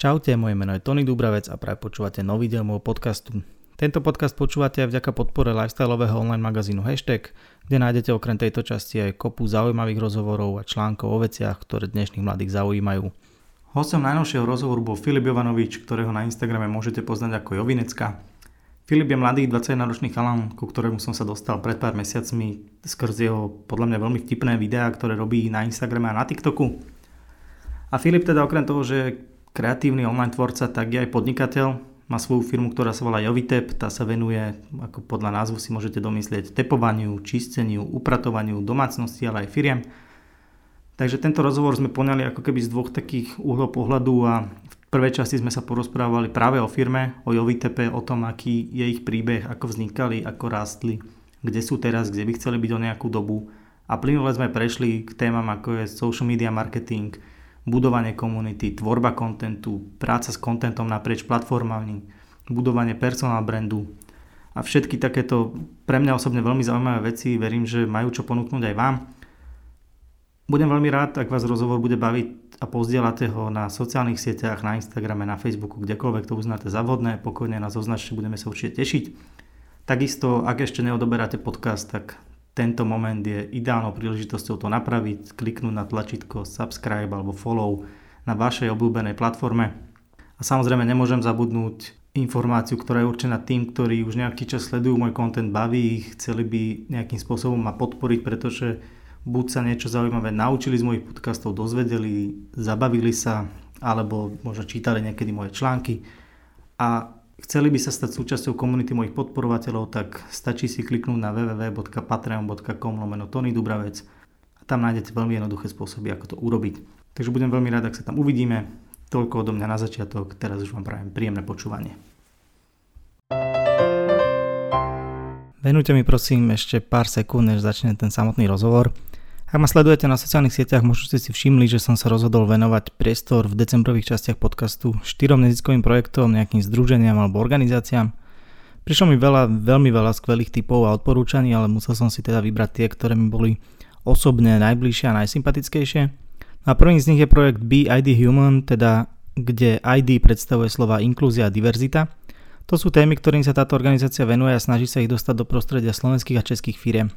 Čaute, moje meno je Tony Dubravec a práve počúvate nový diel môjho podcastu. Tento podcast počúvate aj vďaka podpore lifestyleového online magazínu Hashtag, kde nájdete okrem tejto časti aj kopu zaujímavých rozhovorov a článkov o veciach, ktoré dnešných mladých zaujímajú. Hostom najnovšieho rozhovoru bol Filip Jovanovič, ktorého na Instagrame môžete poznať ako Jovinecka. Filip je mladý 21-ročný chalan, ku ktorému som sa dostal pred pár mesiacmi skrz jeho podľa mňa veľmi vtipné videá, ktoré robí na Instagrame a na TikToku. A Filip teda okrem toho, že kreatívny online tvorca, tak je aj podnikateľ. Má svoju firmu, ktorá sa volá Jovitep, tá sa venuje, ako podľa názvu si môžete domyslieť, tepovaniu, čisteniu, upratovaniu domácnosti, ale aj firiem. Takže tento rozhovor sme poňali ako keby z dvoch takých uhlov pohľadu a v prvej časti sme sa porozprávali práve o firme, o Jovitepe, o tom, aký je ich príbeh, ako vznikali, ako rástli, kde sú teraz, kde by chceli byť o nejakú dobu. A plynule sme prešli k témam ako je social media marketing, budovanie komunity, tvorba kontentu, práca s kontentom naprieč platformami, budovanie personal brandu a všetky takéto pre mňa osobne veľmi zaujímavé veci, verím, že majú čo ponúknuť aj vám. Budem veľmi rád, ak vás rozhovor bude baviť a pozdielate ho na sociálnych sieťach, na Instagrame, na Facebooku, kdekoľvek to uznáte za vhodné, pokojne nás označte, budeme sa určite tešiť. Takisto, ak ešte neodoberáte podcast, tak tento moment je ideálnou príležitosťou to napraviť, kliknúť na tlačítko subscribe alebo follow na vašej obľúbenej platforme. A samozrejme nemôžem zabudnúť informáciu, ktorá je určená tým, ktorí už nejaký čas sledujú môj content, baví ich, chceli by nejakým spôsobom ma podporiť, pretože buď sa niečo zaujímavé naučili z mojich podcastov, dozvedeli, zabavili sa, alebo možno čítali niekedy moje články a chceli by sa stať súčasťou komunity mojich podporovateľov, tak stačí si kliknúť na www.patreon.com lomeno Tony Dubravec a tam nájdete veľmi jednoduché spôsoby, ako to urobiť. Takže budem veľmi rád, ak sa tam uvidíme. Toľko odo mňa na začiatok, teraz už vám prajem príjemné počúvanie. Venujte mi prosím ešte pár sekúnd, než začne ten samotný rozhovor. Ak ma sledujete na sociálnych sieťach, možno ste si všimli, že som sa rozhodol venovať priestor v decembrových častiach podcastu štyrom neziskovým projektom, nejakým združeniam alebo organizáciám. Prišlo mi veľa, veľmi veľa skvelých typov a odporúčaní, ale musel som si teda vybrať tie, ktoré mi boli osobne najbližšie a najsympatickejšie. A prvým z nich je projekt Be ID Human, teda kde ID predstavuje slova inklúzia a diverzita. To sú témy, ktorým sa táto organizácia venuje a snaží sa ich dostať do prostredia slovenských a českých firiem.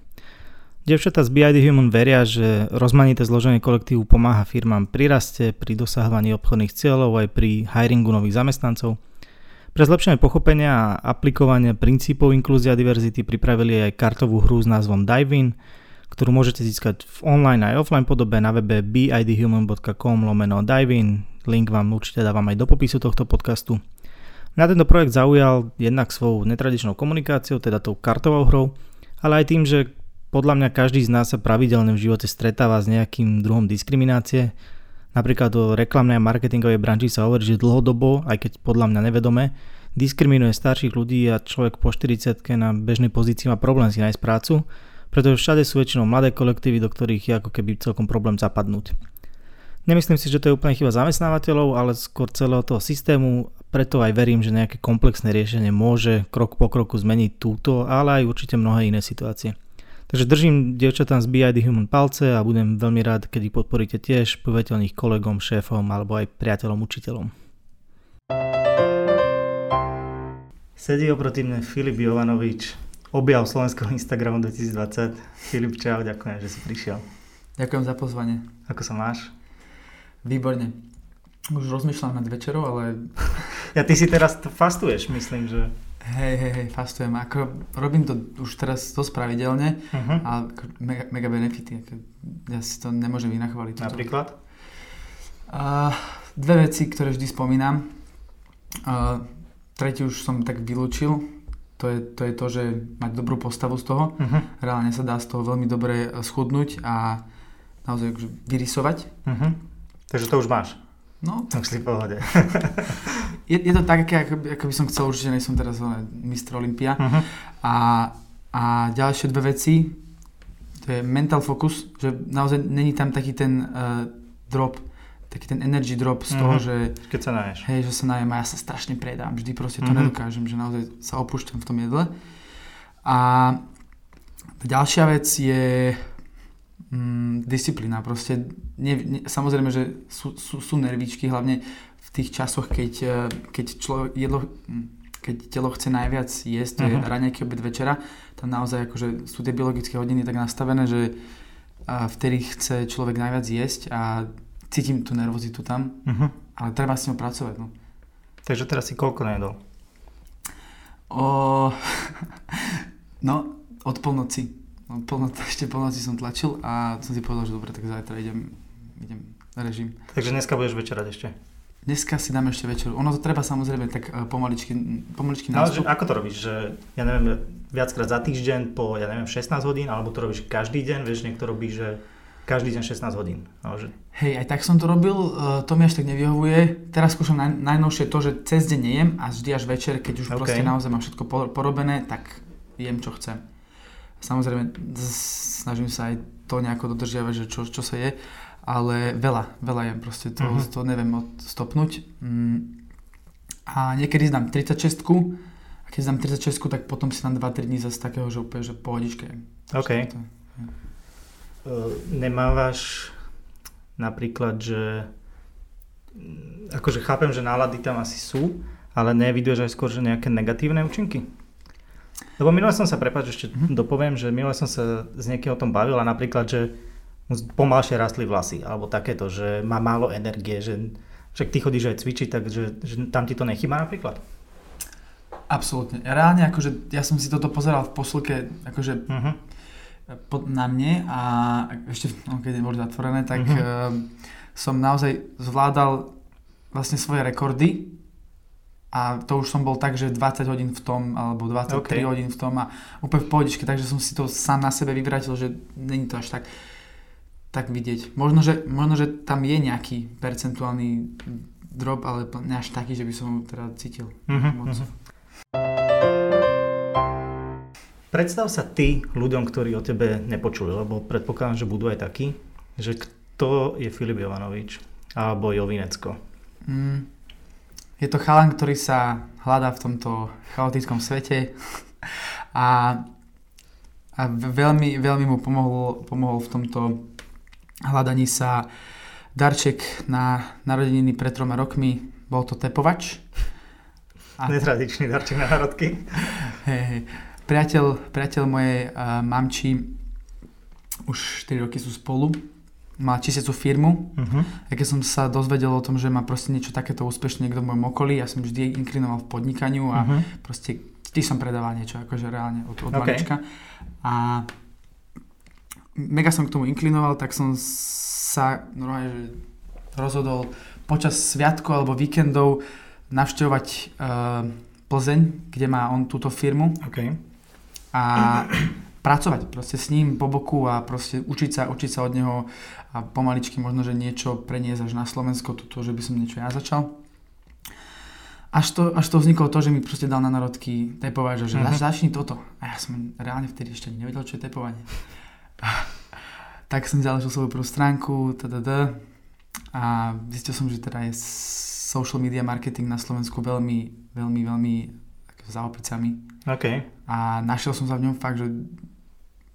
Devčatá z BID Human veria, že rozmanité zloženie kolektívu pomáha firmám pri raste, pri dosahovaní obchodných cieľov aj pri hiringu nových zamestnancov. Pre zlepšenie pochopenia a aplikovania princípov inklúzia a diverzity pripravili aj kartovú hru s názvom Dive-in, ktorú môžete získať v online aj offline podobe na webe bidhuman.com lomeno Dive-in. Link vám určite dávam aj do popisu tohto podcastu. Na tento projekt zaujal jednak svojou netradičnou komunikáciou, teda tou kartovou hrou, ale aj tým, že podľa mňa každý z nás sa pravidelne v živote stretáva s nejakým druhom diskriminácie. Napríklad o reklamnej a marketingovej branži sa hovorí, že dlhodobo, aj keď podľa mňa nevedome, diskriminuje starších ľudí a človek po 40 na bežnej pozícii má problém si nájsť prácu, pretože všade sú väčšinou mladé kolektívy, do ktorých je ako keby celkom problém zapadnúť. Nemyslím si, že to je úplne chyba zamestnávateľov, ale skôr celého toho systému, preto aj verím, že nejaké komplexné riešenie môže krok po kroku zmeniť túto, ale aj určite mnohé iné situácie. Takže držím dievčatám z BID Human palce a budem veľmi rád, keď ich podporíte tiež, poviete o nich kolegom, šéfom alebo aj priateľom, učiteľom. Sedí oproti mne Filip Jovanovič, objav slovenského Instagramu 2020. Filip, čau, ďakujem, že si prišiel. Ďakujem za pozvanie. Ako sa máš? Výborne. Už rozmýšľam nad večerou, ale... Ja ty si teraz fastuješ, myslím, že... Hej, hej, hej, fastujem. Ako, robím to už teraz dosť pravidelne uh-huh. a mega, mega benefity. Ako, ja si to nemôžem vynachváliť. Napríklad? Uh, dve veci, ktoré vždy spomínam. Uh, tretí už som tak vylúčil. To je, to je to, že mať dobrú postavu z toho. Uh-huh. Reálne sa dá z toho veľmi dobre schudnúť a naozaj vyrysovať. Uh-huh. Takže to už máš? No, tak si v pohode. je, je to tak, ako, ako by som chcel, určite nie som teraz mistr Olympia. Uh-huh. A, a ďalšie dve veci, to je mental focus, že naozaj není tam taký ten uh, drop, taký ten energy drop z toho, uh-huh. že... Keď sa naješ. Hej, že sa najem a ja sa strašne predám. Vždy proste to uh-huh. nedokážem, že naozaj sa opúšťam v tom jedle. A ďalšia vec je mm, disciplína. Proste, nie, nie, samozrejme, že sú, sú, sú nervičky, hlavne v tých časoch, keď, eh, keď, človek, jedlo, hm, keď telo chce najviac jesť, to uh-huh. je mhm. raňajky, obed, večera, tam naozaj akože sú tie biologické hodiny tak nastavené, že a vtedy chce človek najviac jesť a cítim tú nervozitu tam, uh-huh. ale treba s ňou pracovať. No. Takže teraz si koľko nejedol? O... no, od polnoci. Od polnoci. Ešte polnoci som tlačil a som si povedal, že dobre, tak zajtra idem, idem na režim. Takže dneska budeš večerať ešte? Dneska si dáme ešte večeru. Ono to treba samozrejme tak e, pomaličky, pomaličky no, že ako to robíš? Že, ja neviem, viackrát za týždeň po, ja neviem, 16 hodín, alebo to robíš každý deň? Vieš, niekto robí, že každý deň 16 hodín. No, že... Hej, aj tak som to robil, uh, to mi až tak nevyhovuje. Teraz skúšam naj, najnovšie to, že cez deň nejem a vždy až večer, keď už okay. proste naozaj mám všetko porobené, tak jem čo chcem. Samozrejme, snažím sa aj to nejako dodržiavať, že čo, čo sa je ale veľa, veľa jem proste, to, uh-huh. to neviem stopnúť. Mm. A niekedy zdám 36 a keď zdám 36 tak potom si tam 2-3 dní zase takého, že úplne, že pohodičke. OK. To, uh, nemávaš napríklad, že akože chápem, že nálady tam asi sú, ale neviduješ aj skôr, že nejaké negatívne účinky? Lebo minule som sa, prepáč, ešte mm-hmm. dopoviem, že minule som sa s niekým o tom bavil a napríklad, že pomalšie rastli vlasy, alebo takéto, že má málo energie, že však ty chodíš aj cvičiť, takže že tam ti to nechýba napríklad? Absolútne. Reálne, akože ja som si toto pozeral v posilke, akože uh-huh. pod, na mne a ešte, no, keď boli zatvorené, tak uh-huh. uh, som naozaj zvládal vlastne svoje rekordy a to už som bol tak, že 20 hodín v tom, alebo 23 okay. hodín v tom a úplne v pohodičke, takže som si to sám na sebe vyvrátil, že není to až tak tak vidieť. Možno že, možno, že tam je nejaký percentuálny drop, ale ne až taký, že by som ho teda cítil moc. Uh-huh. Predstav sa ty ľuďom, ktorí o tebe nepočuli, lebo predpokladám, že budú aj takí, že kto je Filip Jovanovič alebo Jovinecko? Mm, je to chalan, ktorý sa hľadá v tomto chaotickom svete a, a veľmi, veľmi mu pomohol, pomohol v tomto hľadaní sa darček na narodeniny pred troma rokmi. Bol to tepovač. A... Netradičný darček na narodky. Hey, hey. Priateľ, priateľ mojej uh, mamči už 4 roky sú spolu. Má čistiacu firmu. Uh-huh. A keď som sa dozvedel o tom, že má proste niečo takéto úspešné niekto v mojom okolí, ja som vždy inklinoval v podnikaniu a uh-huh. proste vždy som predával niečo, akože reálne od, od okay. A mega som k tomu inklinoval, tak som sa normálne, rozhodol počas sviatku alebo víkendov navštevovať uh, Plzeň, kde má on túto firmu. Okay. A pracovať proste s ním po boku a proste učiť sa, učiť sa od neho a pomaličky možno, že niečo preniesť až na Slovensko, toto, že by som niečo ja začal. Až to, až to vzniklo to, že mi proste dal na narodky tepovať, že mm-hmm. začni toto. A ja som reálne vtedy ešte nevedel, čo je tepovanie tak som založil svoju prvú stránku tdd, a zistil som, že teda je social media marketing na Slovensku veľmi, veľmi, veľmi za opicami. OK. A našiel som sa v ňom fakt, že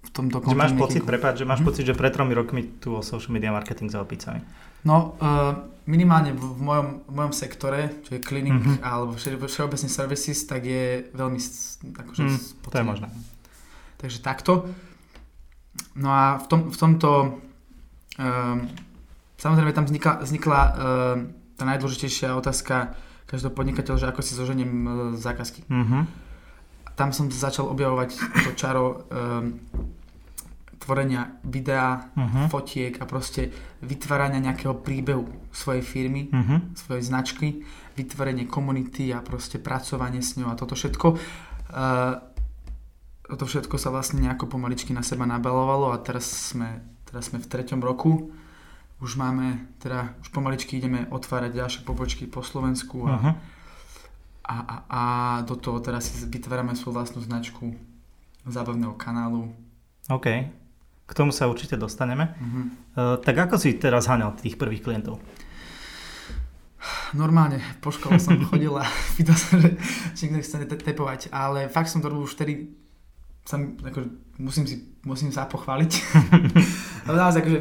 v tomto Že máš pocit, prepáč, že máš mm-hmm. pocit, že pred tromi rokmi tu o social media marketing za opicami. No, uh, minimálne v, v, mojom, v mojom sektore, čo je clinic mm-hmm. alebo všeobecne services, tak je veľmi akože mm, to je možné. Takže takto. No a v, tom, v tomto um, samozrejme tam vznikla, vznikla um, tá najdôležitejšia otázka každého podnikateľa, že ako si zoženiem uh, zákazky. Mm-hmm. Tam som začal objavovať to čaro um, tvorenia videa, uh-huh. fotiek a proste vytvárania nejakého príbehu svojej firmy, uh-huh. svojej značky, vytvorenie komunity a proste pracovanie s ňou a toto všetko. Uh, to všetko sa vlastne nejako pomaličky na seba nabalovalo a teraz sme, teraz sme v treťom roku. Už máme, teda už pomaličky ideme otvárať ďalšie pobočky po Slovensku a, uh-huh. a, a, a do toho teraz si vytvárame svoju vlastnú značku zábavného kanálu. OK. K tomu sa určite dostaneme. Uh, tak ako si teraz haňal tých prvých klientov? Normálne, po škole som chodil a pýtal sa, že či niekto chce tepovať, ale fakt som to robil už vtedy sa, ako, musím, si, musím sa pochváliť. Ale naozaj, akože,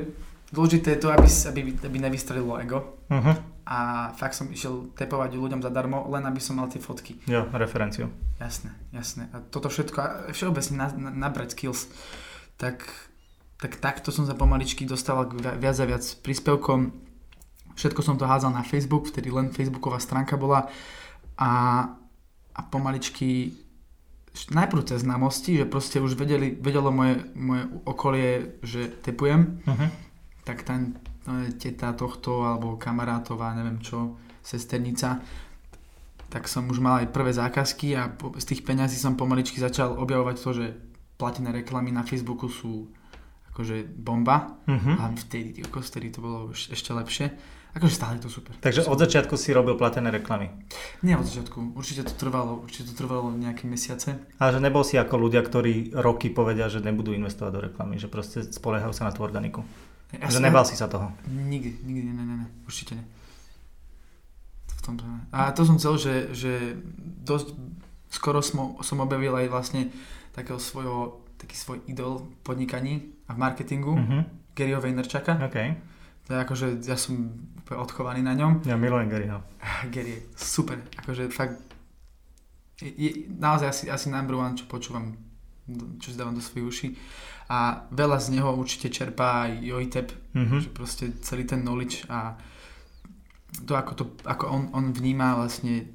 dôležité je to, aby, aby, aby nevystrelilo ego. Uh-huh. A fakt som išiel tepovať ľuďom zadarmo, len aby som mal tie fotky. Jo, referenciu. Jasné, jasné. A toto všetko, všeobecne na, na, nabrať skills, tak, tak takto som sa pomaličky dostal k viac a viac príspevkom. Všetko som to hádzal na Facebook, vtedy len Facebooková stránka bola. A, a pomaličky najprv cez známosti, že proste už vedeli, vedelo moje, moje okolie, že tepujem, uh-huh. tak ten no, teta tohto, alebo kamarátová, neviem čo, sesternica, tak som už mal aj prvé zákazky a po, z tých peňazí som pomaličky začal objavovať to, že platené reklamy na Facebooku sú akože bomba uh-huh. a vtedy, tí vtedy to bolo ešte lepšie. Akože stále je to super. Takže od začiatku si robil platené reklamy? Nie od začiatku, určite to trvalo, určite to trvalo nejaké mesiace. Ale že nebol si ako ľudia, ktorí roky povedia, že nebudú investovať do reklamy, že proste spoliehajú sa na tú organiku. Ja že nebal si sa toho? Nikdy, nikdy, ne, ne, ne, určite ne. V tomto ne. A to som chcel, že, že dosť skoro som, som objavil aj vlastne takého svojho, taký svoj idol podnikaní a v marketingu, mm-hmm. Garyho Vaynerchuka. Okay. To je akože, ja som úplne odchovaný na ňom. Ja milujem Garyho. Gary je super, akože fakt je, je naozaj asi, asi number one, čo počúvam, čo si dávam do svojich uší. A veľa z neho určite čerpá aj Jojtep, mm-hmm. že proste celý ten knowledge a to, ako, to, ako on, on vníma vlastne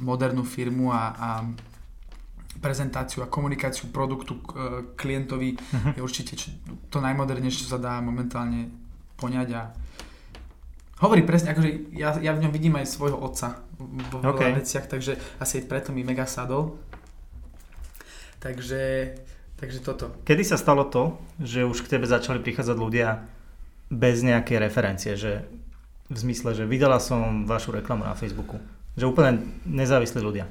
modernú firmu a, a prezentáciu a komunikáciu produktu k, klientovi uh-huh. je určite to najmodernejšie, čo sa dá momentálne poňať a hovorí presne, akože ja, ja v ňom vidím aj svojho otca vo okay. veciach, takže asi preto mi mega sadol. Takže, takže toto. Kedy sa stalo to, že už k tebe začali prichádzať ľudia bez nejakej referencie, že v zmysle, že videla som vašu reklamu na Facebooku, že úplne nezávislí ľudia.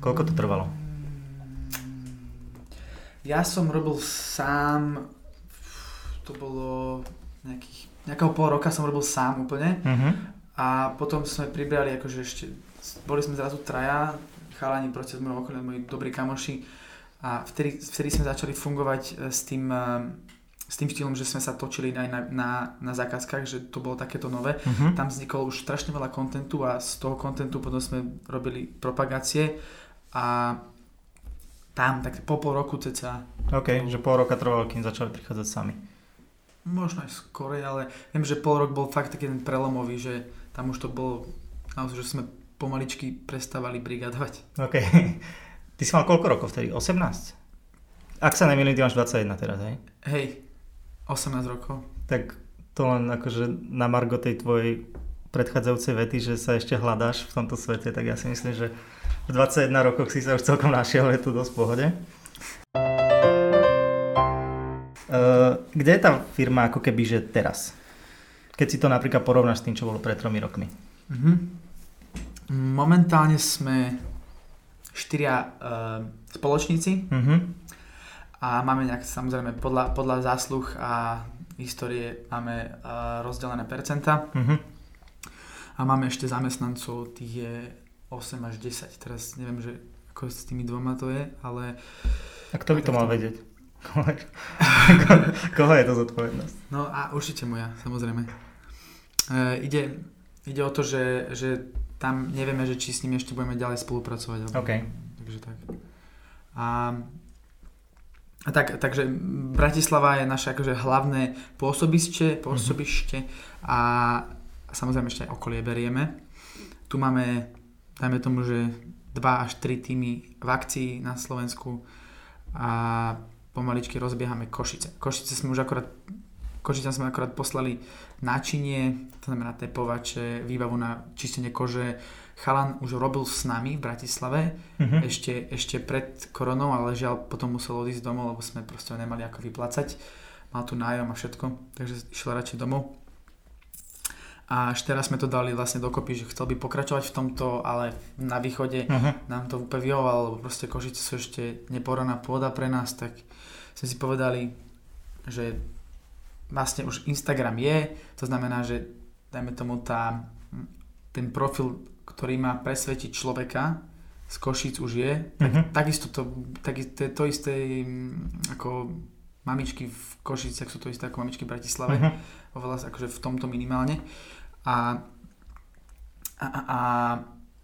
Koľko to trvalo? Ja som robil sám, to bolo nejakých, nejakého pol roka som robil sám úplne uh-huh. a potom sme pribrali akože ešte, boli sme zrazu traja, chalani proste z môjho okolia, moji dobrí kamoši a vtedy, vtedy sme začali fungovať e, s tým, e, s tým štýlom, že sme sa točili aj na, na, na zákazkách, že to bolo takéto nové. Uh-huh. Tam vzniklo už strašne veľa kontentu a z toho kontentu potom sme robili propagácie a tam, tak po pol roku ceca. OK, že pol roka trvalo, kým začali prichádzať sami možno aj skorej, ale viem, že pol rok bol fakt taký ten prelomový, že tam už to bolo naozaj, že sme pomaličky prestávali brigadovať. OK. Ty si mal koľko rokov vtedy? 18? Ak sa nemýlim, ty máš 21 teraz, hej? Hej, 18 rokov. Tak to len akože na margo tej tvojej predchádzajúcej vety, že sa ešte hľadáš v tomto svete, tak ja si myslím, že v 21 rokoch si sa už celkom našiel, je tu dosť v pohode. Uh, kde je tá firma ako keby, že teraz? Keď si to napríklad porovnáš s tým, čo bolo pred tromi rokmi. Uh-huh. Momentálne sme štyria uh, spoločníci uh-huh. a máme nejak samozrejme podľa, podľa zásluh a histórie máme uh, rozdelené percenta uh-huh. a máme ešte zamestnancov, tých je 8 až 10. Teraz neviem, že ako s tými dvoma to je, ale... A kto by to mal vedieť? Koho je to zodpovednosť? No a určite moja, samozrejme. E, ide, ide o to, že, že tam nevieme, že či s nimi ešte budeme ďalej spolupracovať. Alebo, okay. Takže tak. A, a tak, takže Bratislava je naše akože hlavné pôsobište, pôsobište mm-hmm. a, a samozrejme ešte aj okolie berieme. Tu máme, dajme tomu, že 2 až 3 týmy v akcii na Slovensku a pomaličky rozbiehame Košice. Košice sme už akorát Košice sme akorát poslali náčinie, to znamená tepovače, výbavu na čistenie kože. Chalan už robil s nami v Bratislave uh-huh. ešte, ešte pred koronou, ale žiaľ potom musel odísť domov, lebo sme proste nemali ako vyplácať. Mal tu nájom a všetko, takže išiel radšej domov. A až teraz sme to dali vlastne dokopy, že chcel by pokračovať v tomto, ale na východe uh-huh. nám to úplne vyhovalo, lebo proste Košice sú ešte neporaná pôda pre nás, tak sme si povedali, že vlastne už Instagram je, to znamená, že dajme tomu tá, ten profil, ktorý má presvetiť človeka z Košíc už je, tak, uh-huh. takisto to, tak, to, to isté ako mamičky v Košiciach sú to isté ako mamičky v Bratislave, Mhm. oveľa akože v tomto minimálne. A, a, a,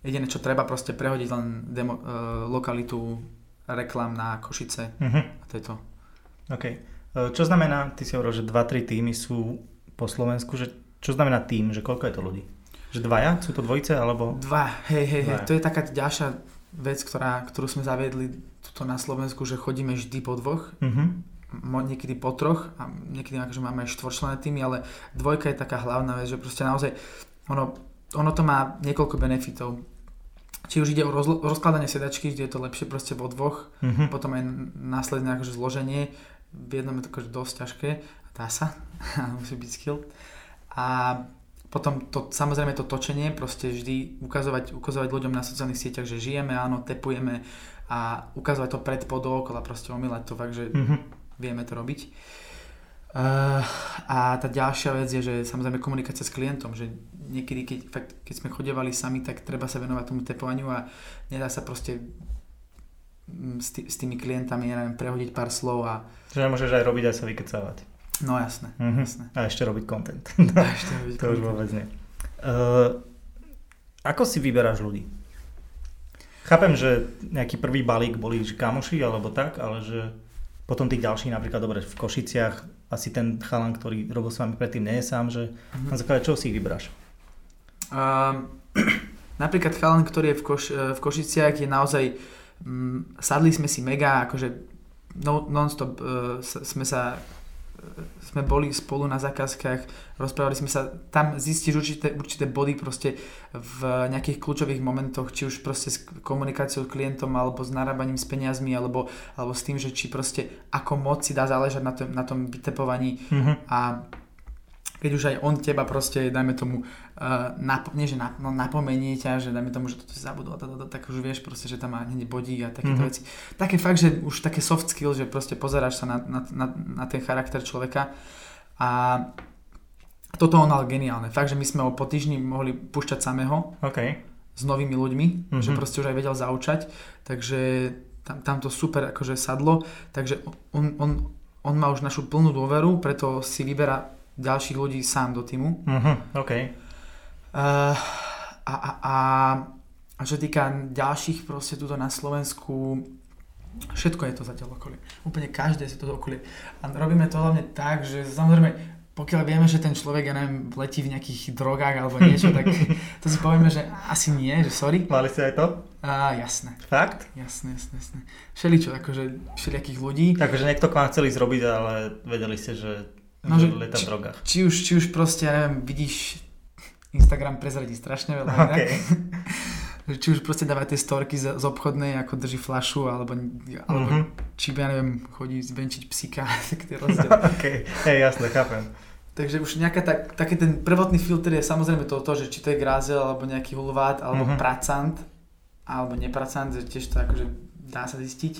jediné, čo treba proste prehodiť len demo, uh, lokalitu reklám na Košice Mhm. a to je to. OK. E, Čo znamená, ty si hovoril, že 2-3 týmy sú po Slovensku, že čo znamená tým, že koľko je to ľudí? Že dvaja? Sú to dvojice alebo... Dva, hej, hej, hej, to je taká ďalšia vec, ktorá, ktorú sme zaviedli tuto na Slovensku, že chodíme vždy po dvoch, Mhm. Niekedy po troch a niekedy akože máme aj štvorčlené týmy, ale dvojka je taká hlavná vec, že proste naozaj ono, ono to má niekoľko benefitov. Či už ide o rozlo- rozkladanie sedačky, kde je to lepšie proste vo dvoch, Mhm. potom aj následne akože zloženie, v jednom je to akože dosť ťažké, dá sa, musí byť skill. A potom to, samozrejme to točenie, proste vždy ukazovať, ukazovať ľuďom na sociálnych sieťach, že žijeme, áno, tepujeme a ukazovať to pred podokol a proste omýlať to fakt, že Mhm. Vieme to robiť. Uh, a tá ďalšia vec je, že samozrejme komunikácia s klientom, že niekedy, keď, fakt, keď sme chodevali sami, tak treba sa venovať tomu tepovaniu a nedá sa proste mm, s, tý, s tými klientami, ja neviem, prehodiť pár slov a Že môžeš aj robiť, aj sa vykecávať. no jasné, Mhm. jasné. A ešte robiť content. A ešte robiť to už vôbec nie. Uh, ako si vyberáš ľudí? Chápem, že nejaký prvý balík boli že kamoši alebo tak, ale že potom tých ďalších, napríklad dobre, v Košiciach asi ten chalan, ktorý robil s vami predtým, nie je sám, že Mhm. na základe čoho si ich vyberáš? Um, napríklad chalan, ktorý je v, Koš, v Košiciach je naozaj, um, sadli sme si mega, akože no, non-stop uh, sme sa uh, sme boli spolu na zákazkách, rozprávali sme sa, tam zistíš určité, určité body proste v nejakých kľúčových momentoch, či už proste s komunikáciou s klientom, alebo s narábaním s peniazmi, alebo, alebo s tým, že či proste ako moc si dá záležať na tom, na tom vytepovaní Mhm. a keď už aj on teba proste, dajme tomu, uh, napo- nie že nap- no, napomenie ťa, že dajme tomu, že toto si zabudol, tak už vieš proste, že tam má hneď bodík a takéto Mhm. veci. Také fakt, že už také soft skill, že proste pozeráš sa na, na, na, na ten charakter človeka a toto on mal geniálne. Fakt, že my sme ho po týždni mohli púšťať samého OK. s novými ľuďmi, Mhm. že proste už aj vedel zaučať, takže tam, tam to super akože sadlo, takže on, on, on má už našu plnú dôveru, preto si vyberá ďalších ľudí sám do týmu. Mhm. OK. Uh, a, a, a, a čo týka ďalších proste tuto na Slovensku, všetko je to zatiaľ okolie. Úplne každé je to okolie. A robíme to hlavne tak, že samozrejme, pokiaľ vieme, že ten človek, ja neviem, letí v nejakých drogách alebo niečo, tak to si povieme, že asi nie, že sorry. Mali ste aj to? A jasné, Fakt? jasné, jasné, jasné. Všeličo, akože všelijakých ľudí. Takže niekto k vám chceli zrobiť, ale vedeli ste, že, No, že leta v drogách. Či už, či už proste, ja neviem, vidíš, Instagram prezradí strašne veľa. OK. inak. Že Či už proste dáva tie storky z, z obchodnej, ako drží flašu, alebo, alebo Mhm. či ja neviem, chodí zvenčiť psíka, tak tie rozdiel. OK. Hej, jasne, chápem. Takže už nejaká tak, taký ten prvotný filter je samozrejme to, že či to je grázel, alebo nejaký hulvát, alebo Mhm. pracant, alebo nepracant, že tiež to akože dá sa zistiť.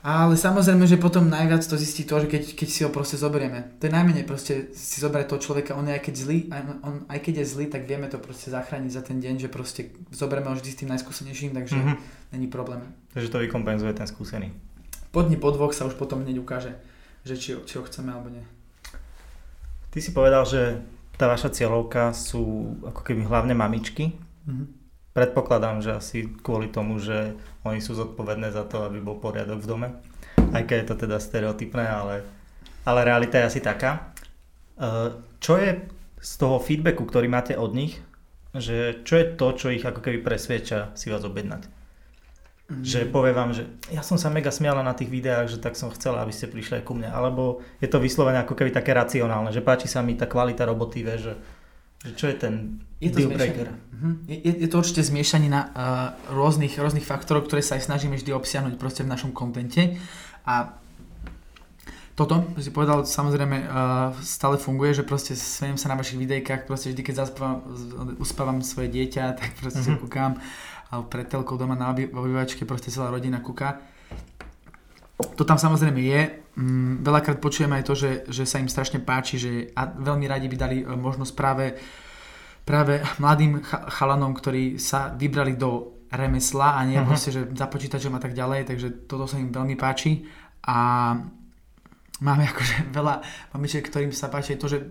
Ale samozrejme, že potom najviac to zistí to, že keď, keď si ho proste zoberieme. To je najmenej proste si zobrať toho človeka, on je aj keď zlý, aj, on, aj keď je zlý, tak vieme to proste zachrániť za ten deň, že proste zoberieme ho vždy s tým najskúsenejším, takže Mhm. není problém. Takže to vykompenzuje ten skúsený. Po dni po dvoch sa už potom hneď ukáže, že či, či ho chceme alebo nie. Ty si povedal, že tá vaša cieľovka sú ako keby hlavne mamičky. Mhm. Predpokladám, že asi kvôli tomu, že oni sú zodpovedné za to, aby bol poriadok v dome. Aj keď je to teda stereotypné, ale, ale realita je asi taká. E, Čo je z toho feedbacku, ktorý máte od nich, že čo je to, čo ich ako keby presvieča si vás objednať? Mhm. Že povie vám, že ja som sa mega smiala na tých videách, že tak som chcela, aby ste prišli aj ku mne. Alebo je to vyslovene ako keby také racionálne, že páči sa mi tá kvalita roboty, že čo je ten Je to deal breaker. Mhm. Je, je, to určite zmiešanina uh, rôznych, rôznych faktorov, ktoré sa aj snažíme vždy obsiahnuť proste v našom kontente. A toto, to si povedal, samozrejme uh, stále funguje, že proste smejem sa na vašich videjkách, proste vždy, keď zaspávam, uspávam svoje dieťa, tak proste mm-hmm. kúkam, alebo pred telkou doma na obývačke, proste celá rodina kúka. To tam samozrejme je. Mm, veľakrát počujem aj to, že, že sa im strašne páči, že a veľmi radi by dali e, možnosť práve, práve mladým cha- chalanom, ktorí sa vybrali do remesla a nie Mhm. proste, že za počítačom a tak ďalej, takže toto sa im veľmi páči. A máme akože veľa mamičiek, ktorým sa páči to, že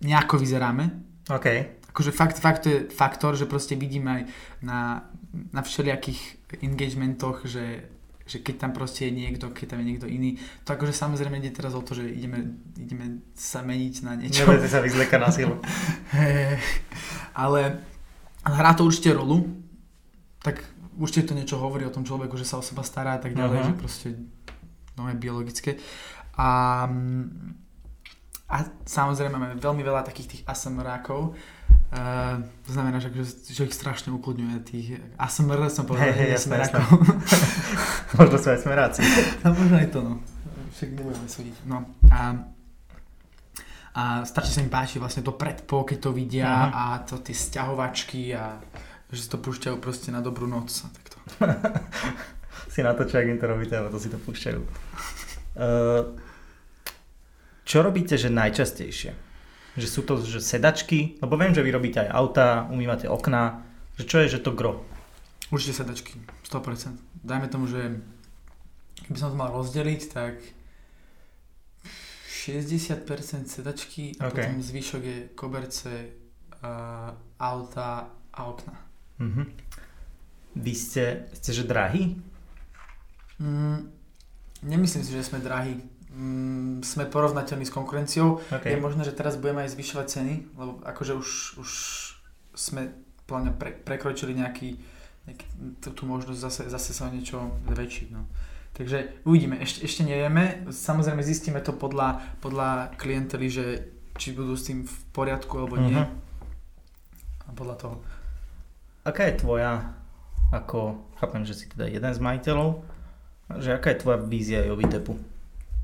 nejako vyzeráme. OK. Akože fakt, fakt to je faktor, že proste vidím aj na, na všelijakých engagementoch, že, že keď tam proste je niekto, keď tam je niekto iný, to akože samozrejme ide teraz o to, že ideme, ideme sa meniť na niečo. Nebudete sa vyzlekať na silu. ale hrá to určite rolu, tak určite to niečo hovorí o tom človeku, že sa o seba stará a tak ďalej, uh-huh. že proste no je biologické. A, a samozrejme máme veľmi veľa takých tých ASMRákov, Uh, to znamená, že, že, že ich strašne ukludňuje tých ASMR, som povedal, hey, hey, jasné, jasné. možno sú aj smeráci. no, možno aj to, no. Však nebudeme súdiť. No. A, a strašne sa im páči vlastne to predpo, keď to vidia uh-huh. a to tie sťahovačky a že si to púšťajú proste na dobrú noc a takto. si na to, čo im to robíte, ale to si to púšťajú. Uh, čo robíte, že najčastejšie? Že sú to že sedačky, lebo viem, že vy robíte aj auta, umývate okná, že čo je, že to gro? Určite sedačky, 100%. Dajme tomu, že keby som to mal rozdeliť, tak 60% sedačky a okay. potom zvyšok je koberce, uh, auta a okna. Mm-hmm. Vy ste, ste že drahí? Mm, nemyslím si, že sme drahí mm, sme porovnateľní s konkurenciou. Okay. Je možné, že teraz budeme aj zvyšovať ceny, lebo akože už, už sme pláne pre, prekročili nejaký, nejaký tú, tú možnosť zase, zase sa o niečo zväčšiť. No. Takže uvidíme, ešte, ešte nevieme. Samozrejme zistíme to podľa, podľa klientely, že či budú s tým v poriadku alebo nie. Uh-huh. A podľa toho. Aká je tvoja, ako chápem, že si teda jeden z majiteľov, že aká je tvoja vízia Jovitepu?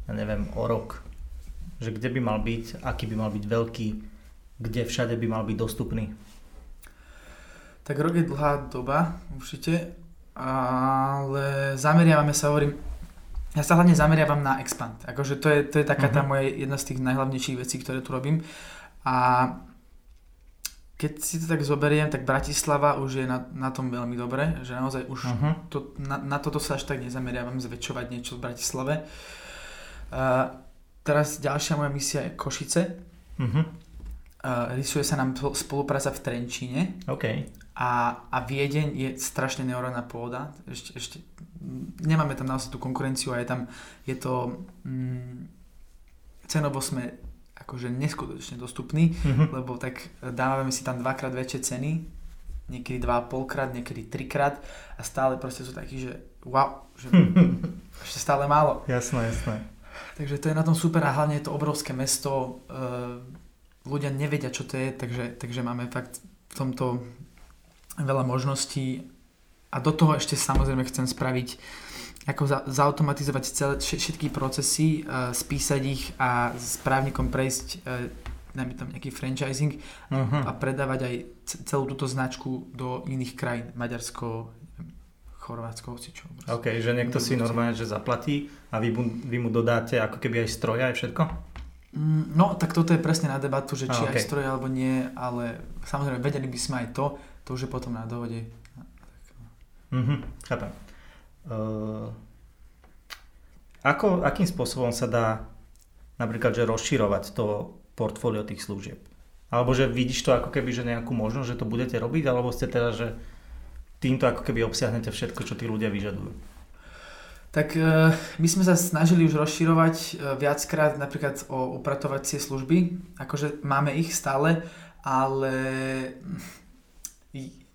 Ja neviem, o rok, že kde by mal byť, aký by mal byť veľký, kde všade by mal byť dostupný? Tak rok je dlhá doba, určite, ale zameriavame sa, hovorím, ja sa hlavne zameriavam na expand. Akože to je, to je taká uh-huh. tá moja jedna z tých najhlavnejších vecí, ktoré tu robím. A keď si to tak zoberiem, tak Bratislava už je na, na tom veľmi dobre, že naozaj už uh-huh. to, na, na toto sa až tak nezameriavam zväčšovať niečo v Bratislave. Uh, Teraz ďalšia moja misia je Košice. Uh-huh. Uh, rysuje sa nám spolupráca v Trenčíne. Okay. A, a Viedeň je strašne neoraná pôda. Ešte, ešte nemáme tam naozaj tú konkurenciu a je tam, je to mm, cenovo sme akože neskutočne dostupní, uh-huh. lebo tak dávame si tam dvakrát väčšie ceny, niekedy dva a polkrát, niekedy trikrát a stále proste sú takí, že wow, že ešte stále málo. Jasné, jasné. Takže to je na tom super a hlavne je to obrovské mesto. Uh, ľudia nevedia, čo to je, takže, takže máme fakt v tomto veľa možností a do toho ešte samozrejme chcem spraviť ako za, zautomatizovať celé, všetky procesy, uh, spísať ich a s právnikom prejsť uh, dajme tam nejaký franchising uh-huh. a predávať aj celú túto značku do iných krajín. Maďarsko, Chorvátsko, hoci čo. OK, že niekto si normálne, že zaplatí a vy, vy mu dodáte ako keby aj stroje aj všetko? Mm, no, tak toto je presne na debatu, že či a, okay. aj stroje alebo nie, ale samozrejme vedeli by sme aj to, to už je potom na dohode. Mhm, chápem. Uh, ako, akým spôsobom sa dá napríklad, že rozširovať to portfólio tých služieb? Alebo že vidíš to ako keby, že nejakú možnosť, že to budete robiť, alebo ste teda, že týmto ako keby obsiahnete všetko, čo tí ľudia vyžadujú? Tak e, my sme sa snažili už rozširovať e, viackrát napríklad o upratovacie služby, akože máme ich stále, ale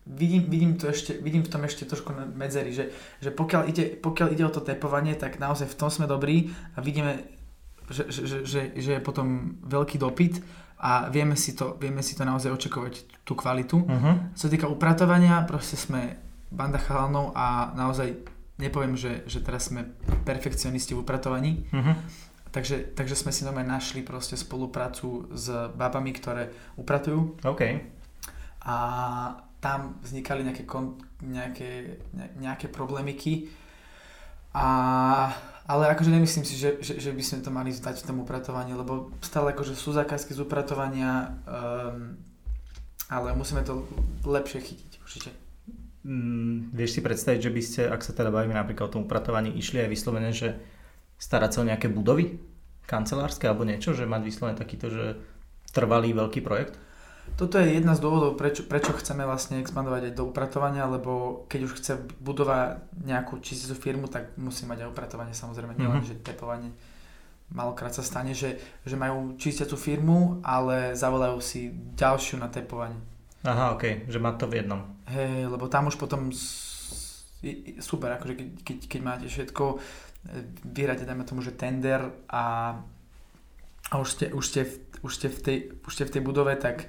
vidím, vidím, to ešte, vidím v tom ešte trošku medzery, že, že pokiaľ, ide, pokiaľ ide o to tepovanie, tak naozaj v tom sme dobrí a vidíme, že, že, že, že je potom veľký dopyt a vieme si to, vieme si to naozaj očakovať, tú kvalitu. Uh-huh. Čo sa týka upratovania, proste sme banda chalanov a naozaj nepoviem, že, že teraz sme perfekcionisti v upratovaní. Uh-huh. Takže, takže sme si normálne našli proste spoluprácu s babami, ktoré upratujú. OK. A tam vznikali nejaké, kon, nejaké, ne, nejaké problémiky. A ale akože nemyslím si, že, že, že by sme to mali zdať v tom upratovaní, lebo stále akože sú zákazky z upratovania, um, ale musíme to lepšie chytiť určite. Mm, vieš si predstaviť, že by ste, ak sa teda bavíme napríklad o tom upratovaní, išli aj vyslovene, že starať sa o nejaké budovy? kancelárske alebo niečo, že mať vyslovene takýto, že trvalý veľký projekt? Toto je jedna z dôvodov, prečo, prečo chceme vlastne expandovať aj do upratovania, lebo keď už chce budovať nejakú čisticu firmu, tak musí mať aj upratovanie samozrejme, nielen, mm-hmm. že tepovanie. Malokrát sa stane, že, že majú čistiacu firmu, ale zavolajú si ďalšiu na tepovanie. Aha, ok, že má to v jednom. Hej, lebo tam už potom super, akože keď, keď, keď máte všetko, e, vyhráte, dajme tomu, že tender a, a už, ste, už, ste v, už, ste v tej, už ste v tej budove, tak,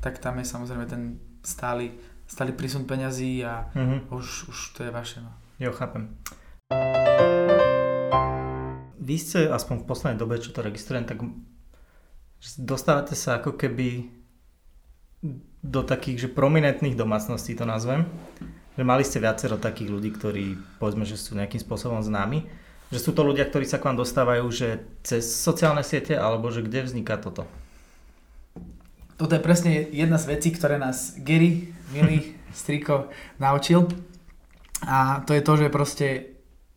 tak tam je samozrejme ten stály, stály prísun peňazí a mm-hmm. už, už to je vaše. No. Jo, chápem. Vy ste, aspoň v poslednej dobe, čo to registrujem, tak dostávate sa ako keby do takých, že prominentných domácností to nazvem že mali ste viacero takých ľudí, ktorí povedzme, že sú nejakým spôsobom známi. Že sú to ľudia, ktorí sa k vám dostávajú, že cez sociálne siete, alebo že kde vzniká toto? Toto je presne jedna z vecí, ktoré nás Gary, milý striko, naučil. A to je to, že proste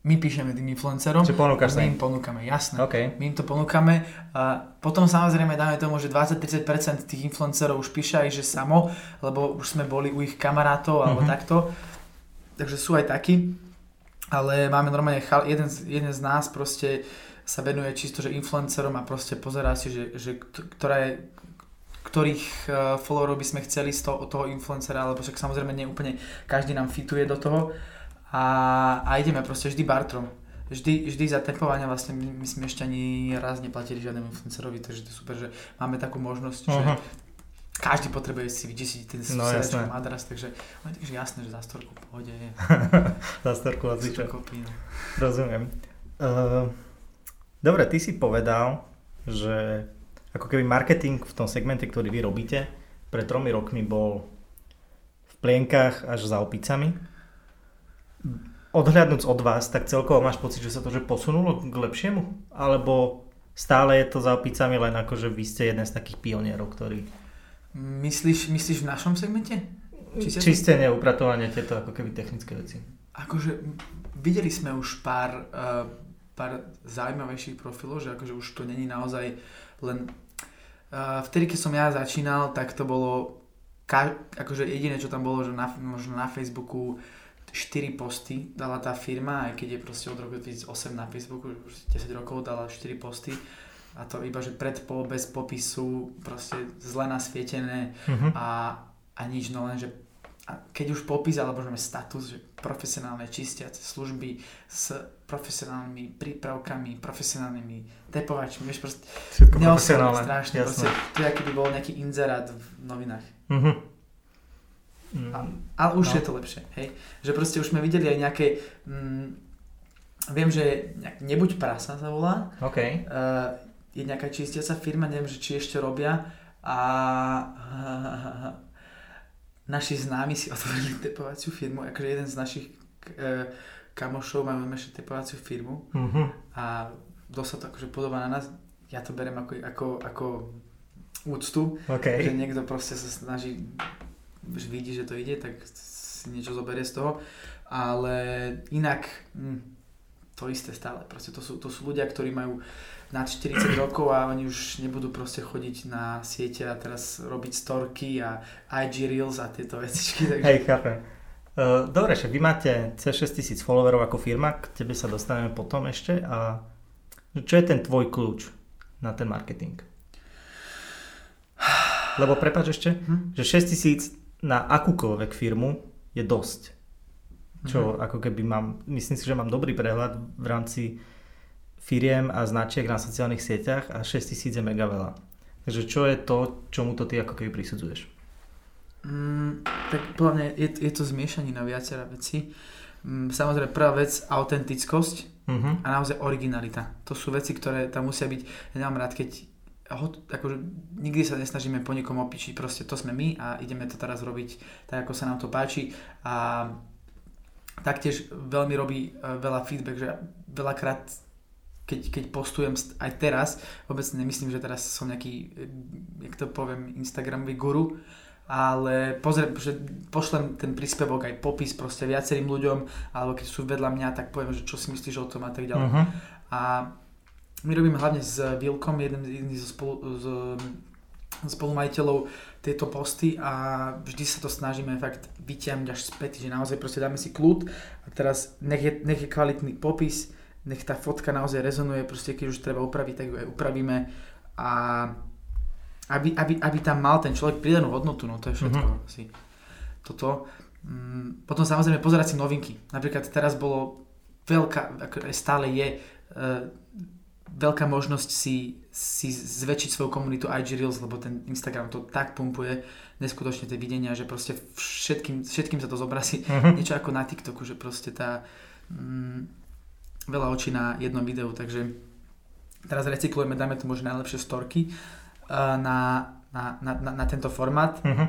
my píšeme tým influencerom. Čiže ponúkaš sa im? ponúkame, jasné. Okay. My im to ponúkame. A potom samozrejme dáme tomu, že 20-30% tých influencerov už píše aj, že samo, lebo už sme boli u ich kamarátov alebo mm-hmm. takto takže sú aj takí, ale máme normálne, jeden, z, jeden z nás proste sa venuje čisto, že influencerom a proste pozerá si, že, že ktorá je, ktorých uh, followerov by sme chceli z toho, toho influencera, alebo však samozrejme nie úplne každý nám fituje do toho a, a ideme proste vždy bartrom. Vždy, vždy za tempovania vlastne my, my sme ešte ani raz neplatili žiadnemu influencerovi, takže to je super, že máme takú možnosť, uh-huh. že každý potrebuje si vyčistiť ten no, madras, takže on je jasné, že za storku je. za storku a no. Rozumiem. Uh, dobre, ty si povedal, že ako keby marketing v tom segmente, ktorý vy robíte, pred tromi rokmi bol v plienkach až za opicami. Odhľadnúť od vás, tak celkovo máš pocit, že sa to že posunulo k lepšiemu? Alebo stále je to za opicami len ako, že vy ste jeden z takých pionierov, ktorí Myslíš, myslíš v našom segmente? Čistenie, upratovanie, tieto ako keby technické veci. Akože videli sme už pár, uh, pár zaujímavejších profilov, že akože už to není naozaj len... Vtedy, keď som ja začínal, tak to bolo ka- akože jediné, čo tam bolo, že na, možno na Facebooku 4 posty dala tá firma, aj keď je proste od roku 2008 na Facebooku, už 10 rokov dala 4 posty a to iba, že pred, po, bez popisu, proste zle nasvietené uh-huh. a, a nič, no len, že a keď už popis alebo že status, že profesionálne čistiace služby s profesionálnymi prípravkami, profesionálnymi tepovačmi, vieš proste neosobné strašne, proste, to je aký by bol nejaký inzerát v novinách. Uh-huh. Mm. A, ale už no. je to lepšie, hej. Že proste už sme videli aj nejaké, mm, viem, že nebuď prasa sa volá. Okay. Uh, je nejaká čistiaca firma, neviem, že či ešte robia a naši známi si otvorili tepovaciu firmu, akože jeden z našich e, kamošov máme ešte tepovaciu firmu uh-huh. a dosť sa to akože podobá na nás, ja to berem ako, ako, ako úctu, okay. že niekto proste sa snaží, že vidí, že to ide, tak si niečo zoberie z toho, ale inak hm, to isté stále, proste to sú, to sú ľudia, ktorí majú nad 40 rokov a oni už nebudú proste chodiť na siete a teraz robiť storky a IG Reels a tieto vecičky. Takže... Hej, chápem. Uh, dobre, že vy máte cez 6000 followerov ako firma, k tebe sa dostaneme potom ešte a čo je ten tvoj kľúč na ten marketing? Lebo prepáč ešte, hm? že 6000 na akúkoľvek firmu je dosť. Čo hm. ako keby mám, myslím si, že mám dobrý prehľad v rámci firiem a značiek na sociálnych sieťach a 6000 je mega veľa. Takže čo je to, čomu to ty ako keby prisudzuješ? Mm, tak podľa mňa je, je to zmiešaní na viacera veci. Mm, samozrejme prvá vec, autentickosť uh-huh. a naozaj originalita. To sú veci, ktoré tam musia byť, ja nemám rád, keď akože nikdy sa nesnažíme po niekom opičiť, proste to sme my a ideme to teraz robiť tak, ako sa nám to páči a taktiež veľmi robí e, veľa feedback, že veľakrát keď, keď postujem aj teraz, vôbec nemyslím, že teraz som nejaký, jak to poviem, Instagramový guru, ale pozriem, že pošlem ten príspevok aj popis proste viacerým ľuďom, alebo keď sú vedľa mňa, tak poviem, že čo si myslíš o tom a tak ďalej. Uh-huh. A my robíme hlavne s Vilkom, jeden, jedným zo spolu, z, spolumajiteľov tieto posty a vždy sa to snažíme fakt vyťahnuť až späť, že naozaj proste dáme si kľud a teraz nech je, nech je kvalitný popis, nech tá fotka naozaj rezonuje, proste keď už treba upraviť, tak ju aj upravíme a aby, aby, aby tam mal ten človek pridanú hodnotu, no to je všetko mm-hmm. asi toto. Mm, potom samozrejme pozerať si novinky. Napríklad teraz bolo veľká, stále je, uh, veľká možnosť si, si zväčšiť svoju komunitu IG Reels, lebo ten Instagram to tak pumpuje neskutočne tie videnia, že proste všetkým, všetkým sa to zobrazí. Uh-huh. Niečo ako na TikToku, že proste tá mm, veľa očí na jednom videu, takže teraz recyklujeme, dáme tu možno najlepšie storky na, na, na, na, tento formát uh-huh.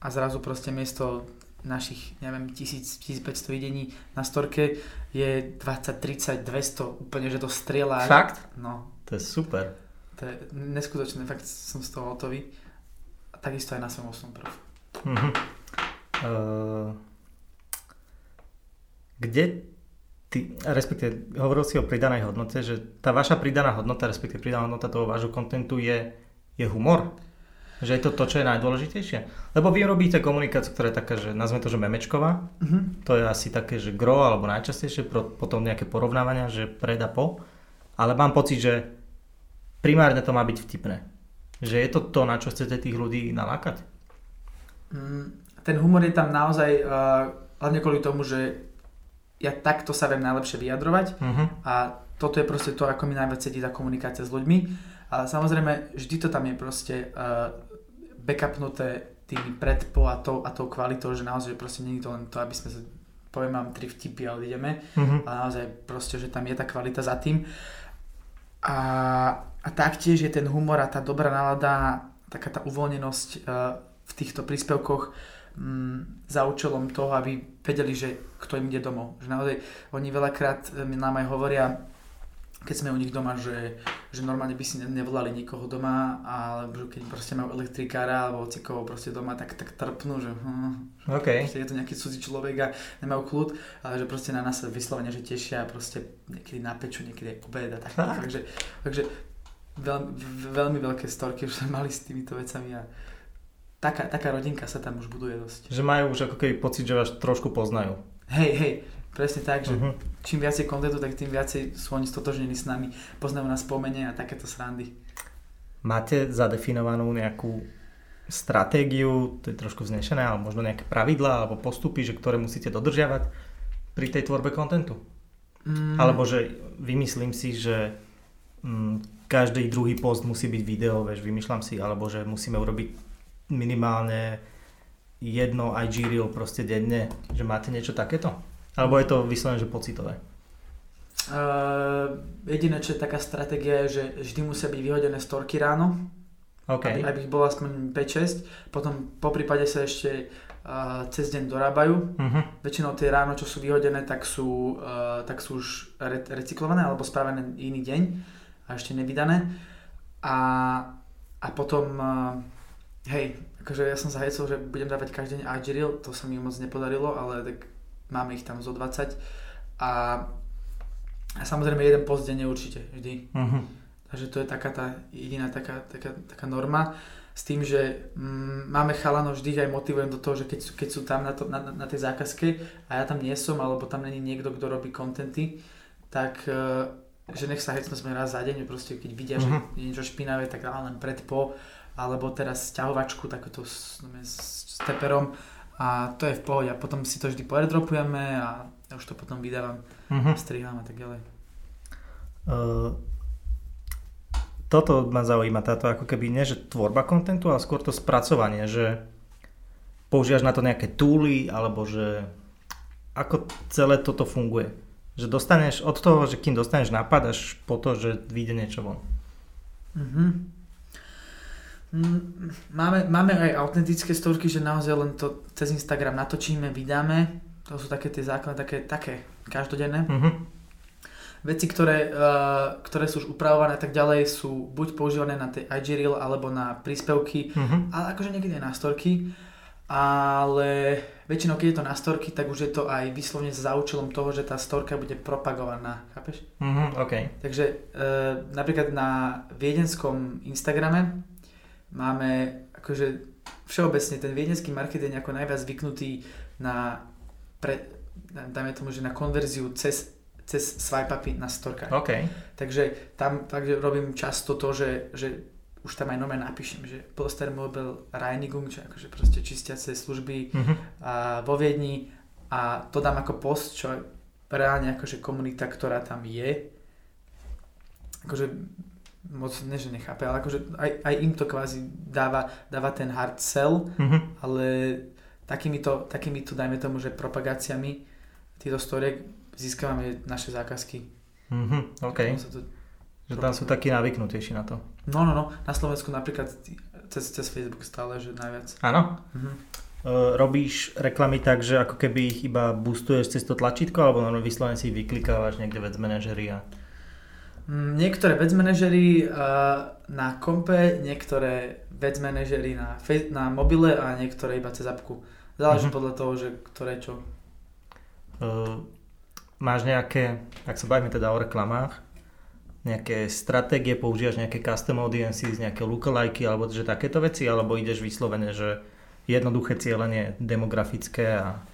a zrazu proste miesto našich, neviem, 1000, 1500 videní na storke je 20, 30, 200, úplne, že to strieľa. Fakt? No. To je super. To je neskutočné, fakt som z toho hotový. A takisto aj na svojom osobnom profilu. Uh-huh. Uh, kde ty, respektíve hovoril si o pridanej hodnote, že tá vaša pridaná hodnota, respektíve pridaná hodnota toho vášho kontentu je, je humor? Že je to to, čo je najdôležitejšie? Lebo vy robíte komunikáciu, ktorá je taká, že nazme to, že memečková. Uh-huh. To je asi také, že gro, alebo najčastejšie, potom nejaké porovnávania, že pred a po. Ale mám pocit, že primárne to má byť vtipné. Že je to to, na čo chcete tých ľudí nalákať? Mm, ten humor je tam naozaj, uh, hlavne kvôli tomu, že ja takto sa viem najlepšie vyjadrovať uh-huh. a toto je proste to, ako mi najviac sedí tá komunikácia s ľuďmi. A samozrejme, vždy to tam je proste uh, backupnuté tými pred, po a tou, a tou kvalitou, že naozaj proste nie je to len to, aby sme sa poviem, mám tri vtipy a odídeme, mm-hmm. ale naozaj proste, že tam je tá kvalita za tým. A, a taktiež je ten humor a tá dobrá nálada, taká tá uvoľnenosť uh, v týchto príspevkoch um, za účelom toho, aby vedeli, že kto im ide domov. Že naozaj oni veľakrát nám aj hovoria, keď sme u nich doma, že, že normálne by si nevolali nikoho doma, alebo keď proste majú elektrikára alebo koho proste doma, tak, tak trpnú, že hm, okay. je to nejaký cudzí človek a nemajú kľud, ale že proste na nás sa vyslovene, že tešia a proste niekedy na peču, niekedy aj obed a tak. takže, takže veľmi, veľmi veľké storky už sme mali s týmito vecami a taká, taká rodinka sa tam už buduje dosť. Že majú už ako keby pocit, že vás trošku poznajú. Hej, hej, Presne tak, že uh-huh. čím viacej kontentu, tak tým viacej sú oni stotožnení s nami, poznajú nás pomene a takéto srandy. Máte zadefinovanú nejakú stratégiu, to je trošku vznešené, ale možno nejaké pravidlá alebo postupy, že ktoré musíte dodržiavať pri tej tvorbe kontentu? Mm. Alebo že vymyslím si, že mm, každý druhý post musí byť video, vieš, vymýšľam si, alebo že musíme urobiť minimálne jedno IG reel proste denne, že máte niečo takéto? Alebo je to vyslovené, že pocitové? Uh, jediné, čo je taká stratégia, je, že vždy musia byť vyhodené storky ráno, okay. aby, aby ich bolo aspoň 5-6. Potom po prípade sa ešte uh, cez deň dorábajú. Uh-huh. Väčšinou tie ráno, čo sú vyhodené, tak sú, uh, tak sú už re- recyklované alebo spravené iný deň a ešte nevydané. A, a potom, uh, hej, akože ja som sa hecol, že budem dávať každý deň Reel, to sa mi moc nepodarilo, ale tak máme ich tam zo 20 a, a samozrejme jeden post denne určite, vždy. Uh-huh. Takže to je taká tá jediná taká, taká, taká norma s tým, že mm, máme chalano, vždy aj motivujem do toho, že keď sú, keď sú tam na, to, na, na tej zákazke a ja tam nie som, alebo tam není niekto, kto robí kontenty, tak uh, že nech sa hecnú sme raz za deň, proste keď vidia, uh-huh. že mhm. je niečo špinavé, tak len pred po, alebo teraz ťahovačku takúto s, s, s teperom, a to je v pohode. A potom si to vždy poairdropujeme a ja už to potom vydávam, uh-huh. strihám a tak ďalej. Uh, toto ma zaujíma, táto ako keby nie, že tvorba kontentu, ale skôr to spracovanie, že používaš na to nejaké túly, alebo že ako celé toto funguje. Že dostaneš od toho, že kým dostaneš nápad, až po to, že vyjde niečo von. Uh-huh. Mm, máme, máme aj autentické storky, že naozaj len to cez Instagram natočíme, vydáme. To sú také tie základné, také, také každodenné. Uh-huh. Veci, ktoré, uh, ktoré sú už upravované tak ďalej, sú buď používané na tej IG Reel alebo na príspevky, uh-huh. ale akože niekedy aj na storky. ale väčšinou, keď je to na storky, tak už je to aj vyslovne za účelom toho, že tá storka bude propagovaná, chápeš? Mm-hmm, OK. Takže e, napríklad na viedenskom Instagrame máme akože všeobecne ten viedenský marketing ako najviac zvyknutý na, pre, dajme tomu, že na konverziu cez, cez swipe upy na storkách. OK. Takže tam takže robím často to, že, že už tam aj nové napíšem, že Poster Mobile Reinigung, čo akože proste čistiace služby Mm-hmm. a vo Viedni a to dám ako post, čo je reálne akože komunita, ktorá tam je, akože moc ne, že nechápe, ale akože aj, aj im to kvázi dáva, dáva ten hard sell, Mm-hmm. ale takýmito, takýmito, dajme tomu, že propagáciami týchto storiek získavame naše zákazky. Mm-hmm. OK. Sa to- Že tam sú takí navyknutejší na to. No, no, no, na Slovensku napríklad cez, cez Facebook stále, že najviac. Áno. Mhm. Uh, robíš reklamy tak, že ako keby ich iba boostuješ cez to tlačítko, alebo normálne vyslovene si vyklikávaš niekde vec manažery a... Mm, Niektoré vec manažery uh, na kompe, niektoré vec manažery na, na mobile a niektoré iba cez apku. Záleží Mhm. podľa toho, že ktoré čo. Uh, máš nejaké, ak sa bavíme teda o reklamách, nejaké stratégie, používaš nejaké custom audiences, nejaké lookalike, alebo že takéto veci, alebo ideš vyslovene, že jednoduché cieľenie demografické a...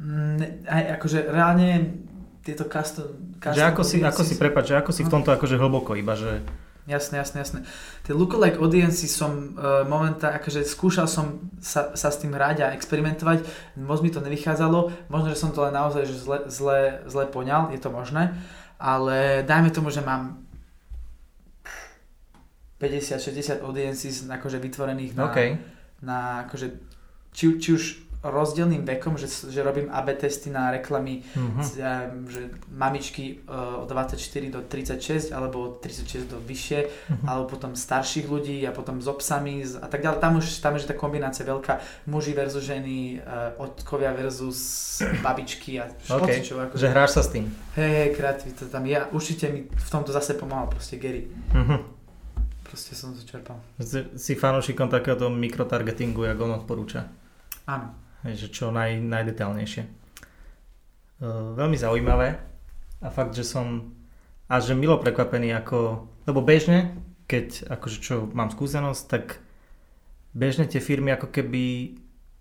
Mm, aj akože reálne tieto custom... custom Že ako si, ako si, prepáč, že ako si v tomto akože hlboko, iba že... Jasné, jasné, jasné. Tie lookalike audiences som uh, momentálne, akože skúšal som sa, sa s tým hrať a experimentovať, moc mi to nevychádzalo, možno, že som to len naozaj že zle, zle, zle poňal, je to možné, ale dajme tomu, že mám 50-60 audiences akože vytvorených na, OK. na akože, či, či už rozdielným vekom, že, že robím AB testy na reklamy Mhm. ja, neviem, že mamičky uh, od 24 do 36 alebo od 36 do vyššie Mhm. alebo potom starších ľudí a potom s obsami z- a tak ďalej. Tam už tam je tá kombinácia veľká. Muži versus ženy, uh, otkovia versus babičky a OK, špocičov. Akože, Že hráš sa s tým. hej, hej, kreativita tam je. A Určite mi v tomto zase pomáhal proste Gary. Mhm. Proste som to čerpal. Si, si fanúšikom takéhoto mikrotargetingu, jak on odporúča. Áno. Že čo naj, najdetailnejšie. Uh, veľmi zaujímavé a fakt, že som až že milo prekvapený ako, lebo bežne, keď akože čo mám skúsenosť, tak bežne tie firmy ako keby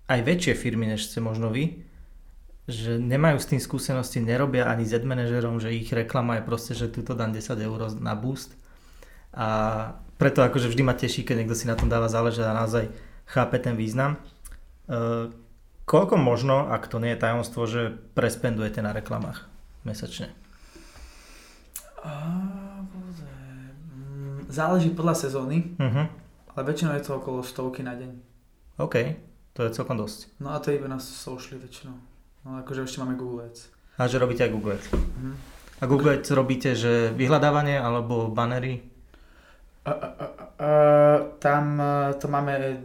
aj väčšie firmy, než ste možno vy, že nemajú s tým skúsenosti, nerobia ani z manažerom, že ich reklama je proste, že tuto dám 10 eur na boost a preto akože vždy ma teší, keď niekto si na tom dáva záležať a naozaj chápe ten význam. Uh, koľko možno, ak to nie je tajomstvo, že prespendujete na reklamách mesačne? Záleží podľa sezóny, Uh-huh. ale väčšinou je to okolo stovky na deň. OK, to je celkom dosť. No a to je iba na socially väčšinou. No akože ešte máme Google Ads. A že robíte aj Google Ads. Mhm. A Google Ads robíte, že vyhľadávanie alebo banery? A, a, a, tam a, to máme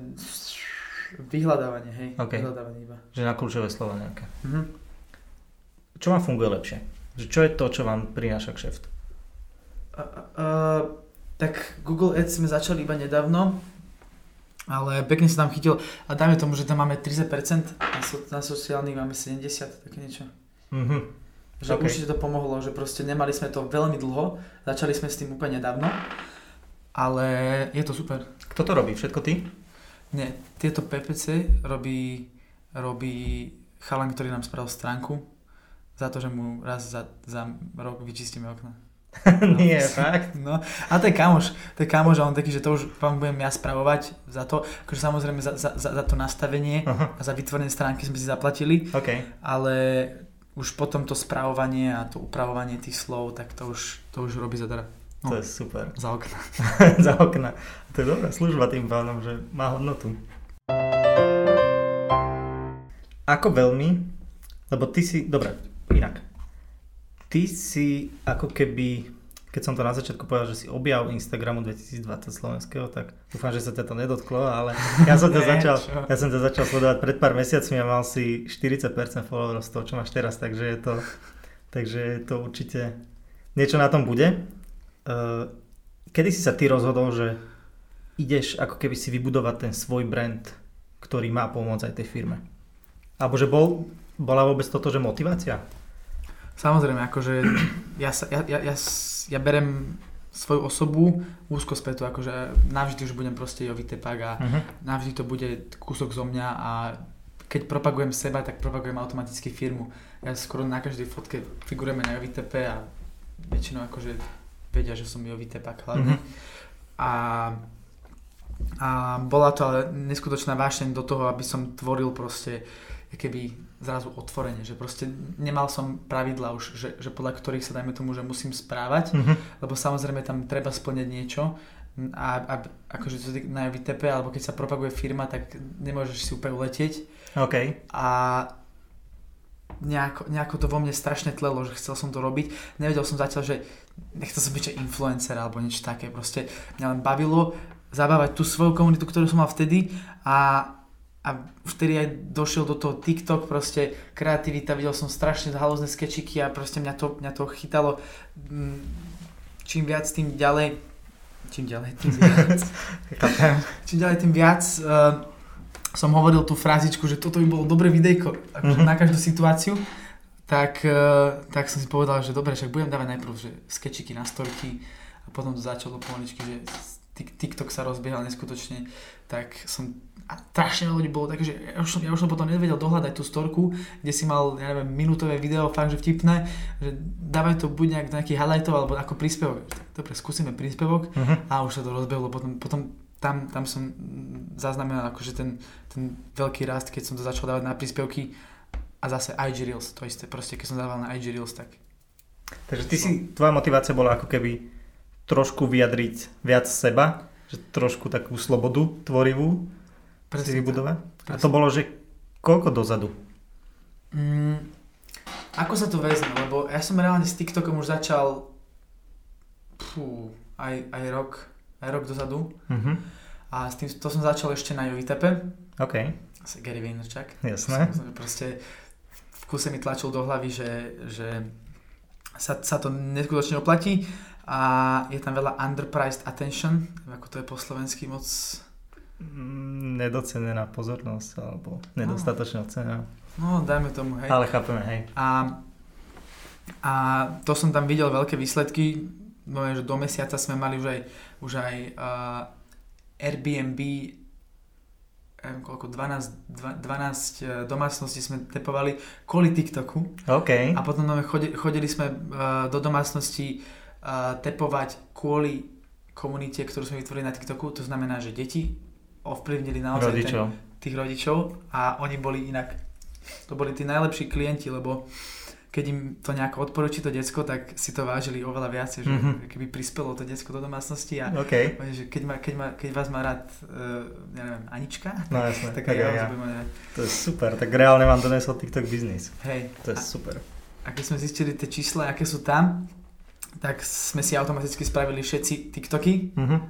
vyhľadávanie, hej. OK. Vyhľadávanie iba. Že na kľúčové slova nejaké. Mhm. Čo vám funguje lepšie? Čo je to, čo vám prináša kšeft? A, a, tak Google Ads sme začali iba nedávno, ale pekne sa tam chytil a dajme tomu, že tam máme 30%, na, so, na sociálnych máme 70, také niečo. Mhm. Že OK. určite to pomohlo, že proste nemali sme to veľmi dlho, začali sme s tým úplne nedávno, ale je to super. Kto to robí? Všetko ty? Nie, tieto PPC robí, robí chalan, ktorý nám spravil stránku za to, že mu raz za, za rok vyčistíme okna. Nie, fakt? No, a to je kamoš, to je kamoš a on taký, že to už vám budem ja spravovať za to, akože samozrejme za, za, za, to nastavenie Aha, a za vytvorenie stránky sme si zaplatili, OK. ale už potom to spravovanie a to upravovanie tých slov, tak to už, to už robí zadara. To je super. Za okna. Za okna. To je dobrá služba tým pádom, že má hodnotu. Ako veľmi, lebo ty si, dobre, inak. Ty si ako keby, keď som to na začiatku povedal, že si objav Instagramu 2020 slovenského, tak dúfam, že sa ťa to nedotklo, ale ja som ťa začal, ja som ťa začal sledovať pred pár mesiacmi a mal si 40% followerov z toho, čo máš teraz, takže je to, takže je to určite niečo na tom bude. Uh, kedy si sa ty rozhodol, že ideš ako keby si vybudovať ten svoj brand ktorý má pomôcť aj tej firme. Alebo že bol, bola vôbec toto, že motivácia? Samozrejme, akože ja, sa, ja, ja, ja, ja berem svoju osobu úzko spätu, akože navždy už budem proste Jovi Tepak a uh-huh. navždy to bude kúsok zo mňa a keď propagujem seba, tak propagujem automaticky firmu. Ja skoro na každej fotke figurujeme na Jovi Tepe a väčšinou akože vedia, že som Jovi Tepak hlavne. Uh-huh. A, a bola to ale neskutočná vášeň do toho, aby som tvoril proste keby zrazu otvorenie, že proste nemal som pravidla už, že, že podľa ktorých sa dajme tomu, že musím správať, mm-hmm. lebo samozrejme tam treba splňať niečo a, a akože to na VTP, alebo keď sa propaguje firma, tak nemôžeš si úplne uletieť. OK. A nejako, nejako to vo mne strašne tlelo, že chcel som to robiť. Nevedel som zatiaľ, že nechcel som byť že influencer alebo niečo také. Proste mňa len bavilo zabávať tú svoju komunitu, ktorú som mal vtedy a a vtedy aj došiel do toho TikTok, proste kreativita, videl som strašne halózne skečiky a proste mňa to, mňa to chytalo mm, čím viac, tým ďalej čím ďalej, tým viac čím ďalej, tým viac uh, som hovoril tú frázičku, že toto by bolo dobré videjko akože mm-hmm. na každú situáciu tak, uh, tak som si povedal, že dobre, však budem dávať najprv že skečiky na storky a potom to začalo pomaličky, že TikTok sa rozbiehal neskutočne, tak som a strašne veľa ľudí bolo také, že ja už, som, ja už som potom nevedel dohľadať tú storku, kde si mal, ja neviem, minútové video, fakt, že vtipné, že dávaj to buď nejak nejaký highlightov, alebo ako príspevok. Dobre, skúsime príspevok uh-huh. a už sa to rozbehlo, potom, potom tam, tam som zaznamenal akože ten, ten veľký rast, keď som to začal dávať na príspevky a zase IG Reels, to isté, proste keď som dával na IG Reels, tak... Takže ty si, tvoja motivácia bola ako keby trošku vyjadriť viac seba, že trošku takú slobodu tvorivú Presne si vybudovať? A to bolo, že koľko dozadu? Mm, ako sa to vezme, lebo ja som reálne s TikTokom už začal pú, aj, aj rok, aj rok dozadu. Mm-hmm. A s tým, to som začal ešte na Jovitepe. OK. Asi Gary Vaynerchuk. Jasné. Som, proste v kuse mi tlačil do hlavy, že, že sa, sa to neskutočne oplatí a je tam veľa underpriced attention, ako to je po slovensky moc Mm, nedocenená pozornosť alebo nedostatočná cena. No, dajme tomu, hej. Ale chápeme, hej. A, a to som tam videl veľké výsledky, no, že do mesiaca sme mali už aj, už aj uh, Airbnb neviem koľko, 12, 12 e, domácností sme tepovali kvôli TikToku. OK. A potom chodili, chodili sme uh, do domácnosti uh, tepovať kvôli komunite, ktorú sme vytvorili na TikToku. To znamená, že deti ovplyvnili naozaj rodičov. Ten, tých rodičov a oni boli inak, to boli tí najlepší klienti, lebo keď im to nejako odporúči to decko, tak si to vážili oveľa viac, že mm-hmm. keby prispelo to decko do domácnosti a okay. že keď, ma, keď, ma, keď vás má rád, uh, ja neviem, Anička, no, jasne, tak, tak ja, ja. ja. To je super, tak reálne vám donesol TikTok biznis. Hej. To je a, super. A keď sme zistili tie čísla, aké sú tam, tak sme si automaticky spravili všetci TikToky, mm-hmm.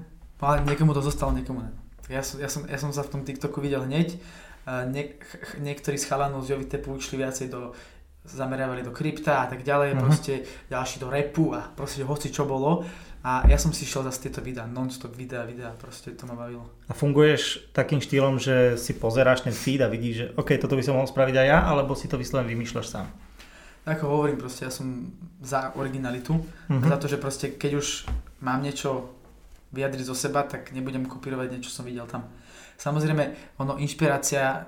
ale niekomu to zostalo, niekomu ne. Ja som, ja som, ja som sa v tom TikToku videl hneď. Nie, niektorí z chalanov z Jovitepu išli viacej do zameriavali do krypta a tak ďalej, uh-huh. proste ďalší do repu a proste hoci čo bolo. A ja som si šiel zase tieto videá, non-stop videá, videá, proste to ma bavilo. A funguješ takým štýlom, že si pozeráš ten feed a vidíš, že OK, toto by som mohol spraviť aj ja, alebo si to vyslovene vymýšľaš sám? Ako hovorím, proste ja som za originalitu, uh-huh. za to, že proste keď už mám niečo vyjadriť zo seba, tak nebudem kopírovať niečo, čo som videl tam. Samozrejme, ono, inšpirácia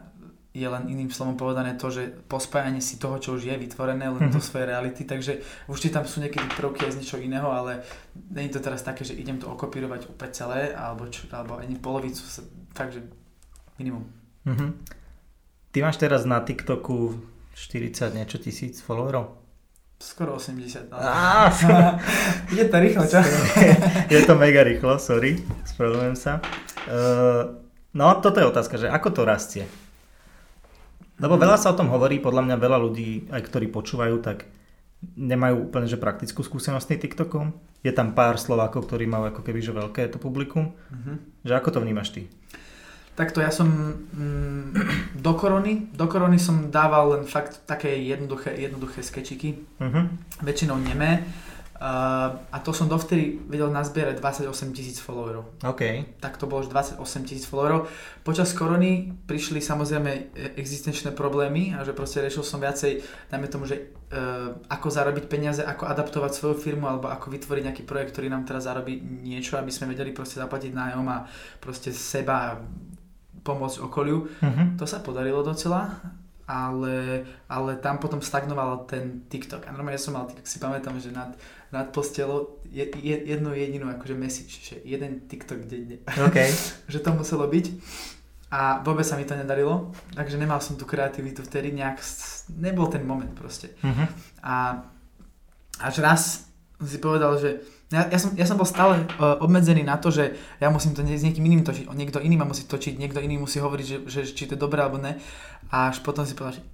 je len iným slovom povedané to, že pospájanie si toho, čo už je vytvorené, len do svojej reality, takže určite tam sú niekedy prvky aj z niečo iného, ale není to teraz také, že idem to okopírovať úplne celé, alebo, čo, alebo ani polovicu, takže minimum. Mm-hmm. Ty máš teraz na TikToku 40 niečo tisíc followerov? Skoro 80. Ale... je to rýchlo, čo? je to mega rýchlo, sorry, spravedlňujem sa. Uh, no, toto je otázka, že ako to rastie? Lebo veľa sa o tom hovorí, podľa mňa veľa ľudí, aj ktorí počúvajú, tak nemajú úplne že praktickú skúsenosť s tým TikTokom. Je tam pár Slovákov, ktorí majú ako keby že veľké to publikum. Uh-huh. Že ako to vnímaš ty? Takto ja som mm, do korony, do korony som dával len fakt také jednoduché, jednoduché skečiky, uh-huh. väčšinou nemé. A to som dovtedy vedel nazbierať 28 tisíc followerov. OK. Tak to bolo už 28 tisíc followerov. Počas korony prišli samozrejme existenčné problémy a že proste riešil som viacej, dajme tomu, že uh, ako zarobiť peniaze, ako adaptovať svoju firmu alebo ako vytvoriť nejaký projekt, ktorý nám teraz zarobí niečo, aby sme vedeli proste zaplatiť nájom a proste seba pomôcť okoliu. Uh-huh. To sa podarilo docela ale, ale tam potom stagnoval ten TikTok. A normálne ja som mal, tak si pamätám, že nad, nad postelou je, je, jednu jedinú akože message, že jeden TikTok denne. Okay. že to muselo byť. A vôbec sa mi to nedarilo, takže nemal som tú kreativitu vtedy nejak, nebol ten moment proste. Uh-huh. A až raz si povedal, že ja, ja, som, ja som bol stále uh, obmedzený na to, že ja musím to s niekým iným točiť, niekto iný ma musí točiť, niekto iný musí hovoriť, že, že či to je dobré alebo ne. A až potom si povedal, že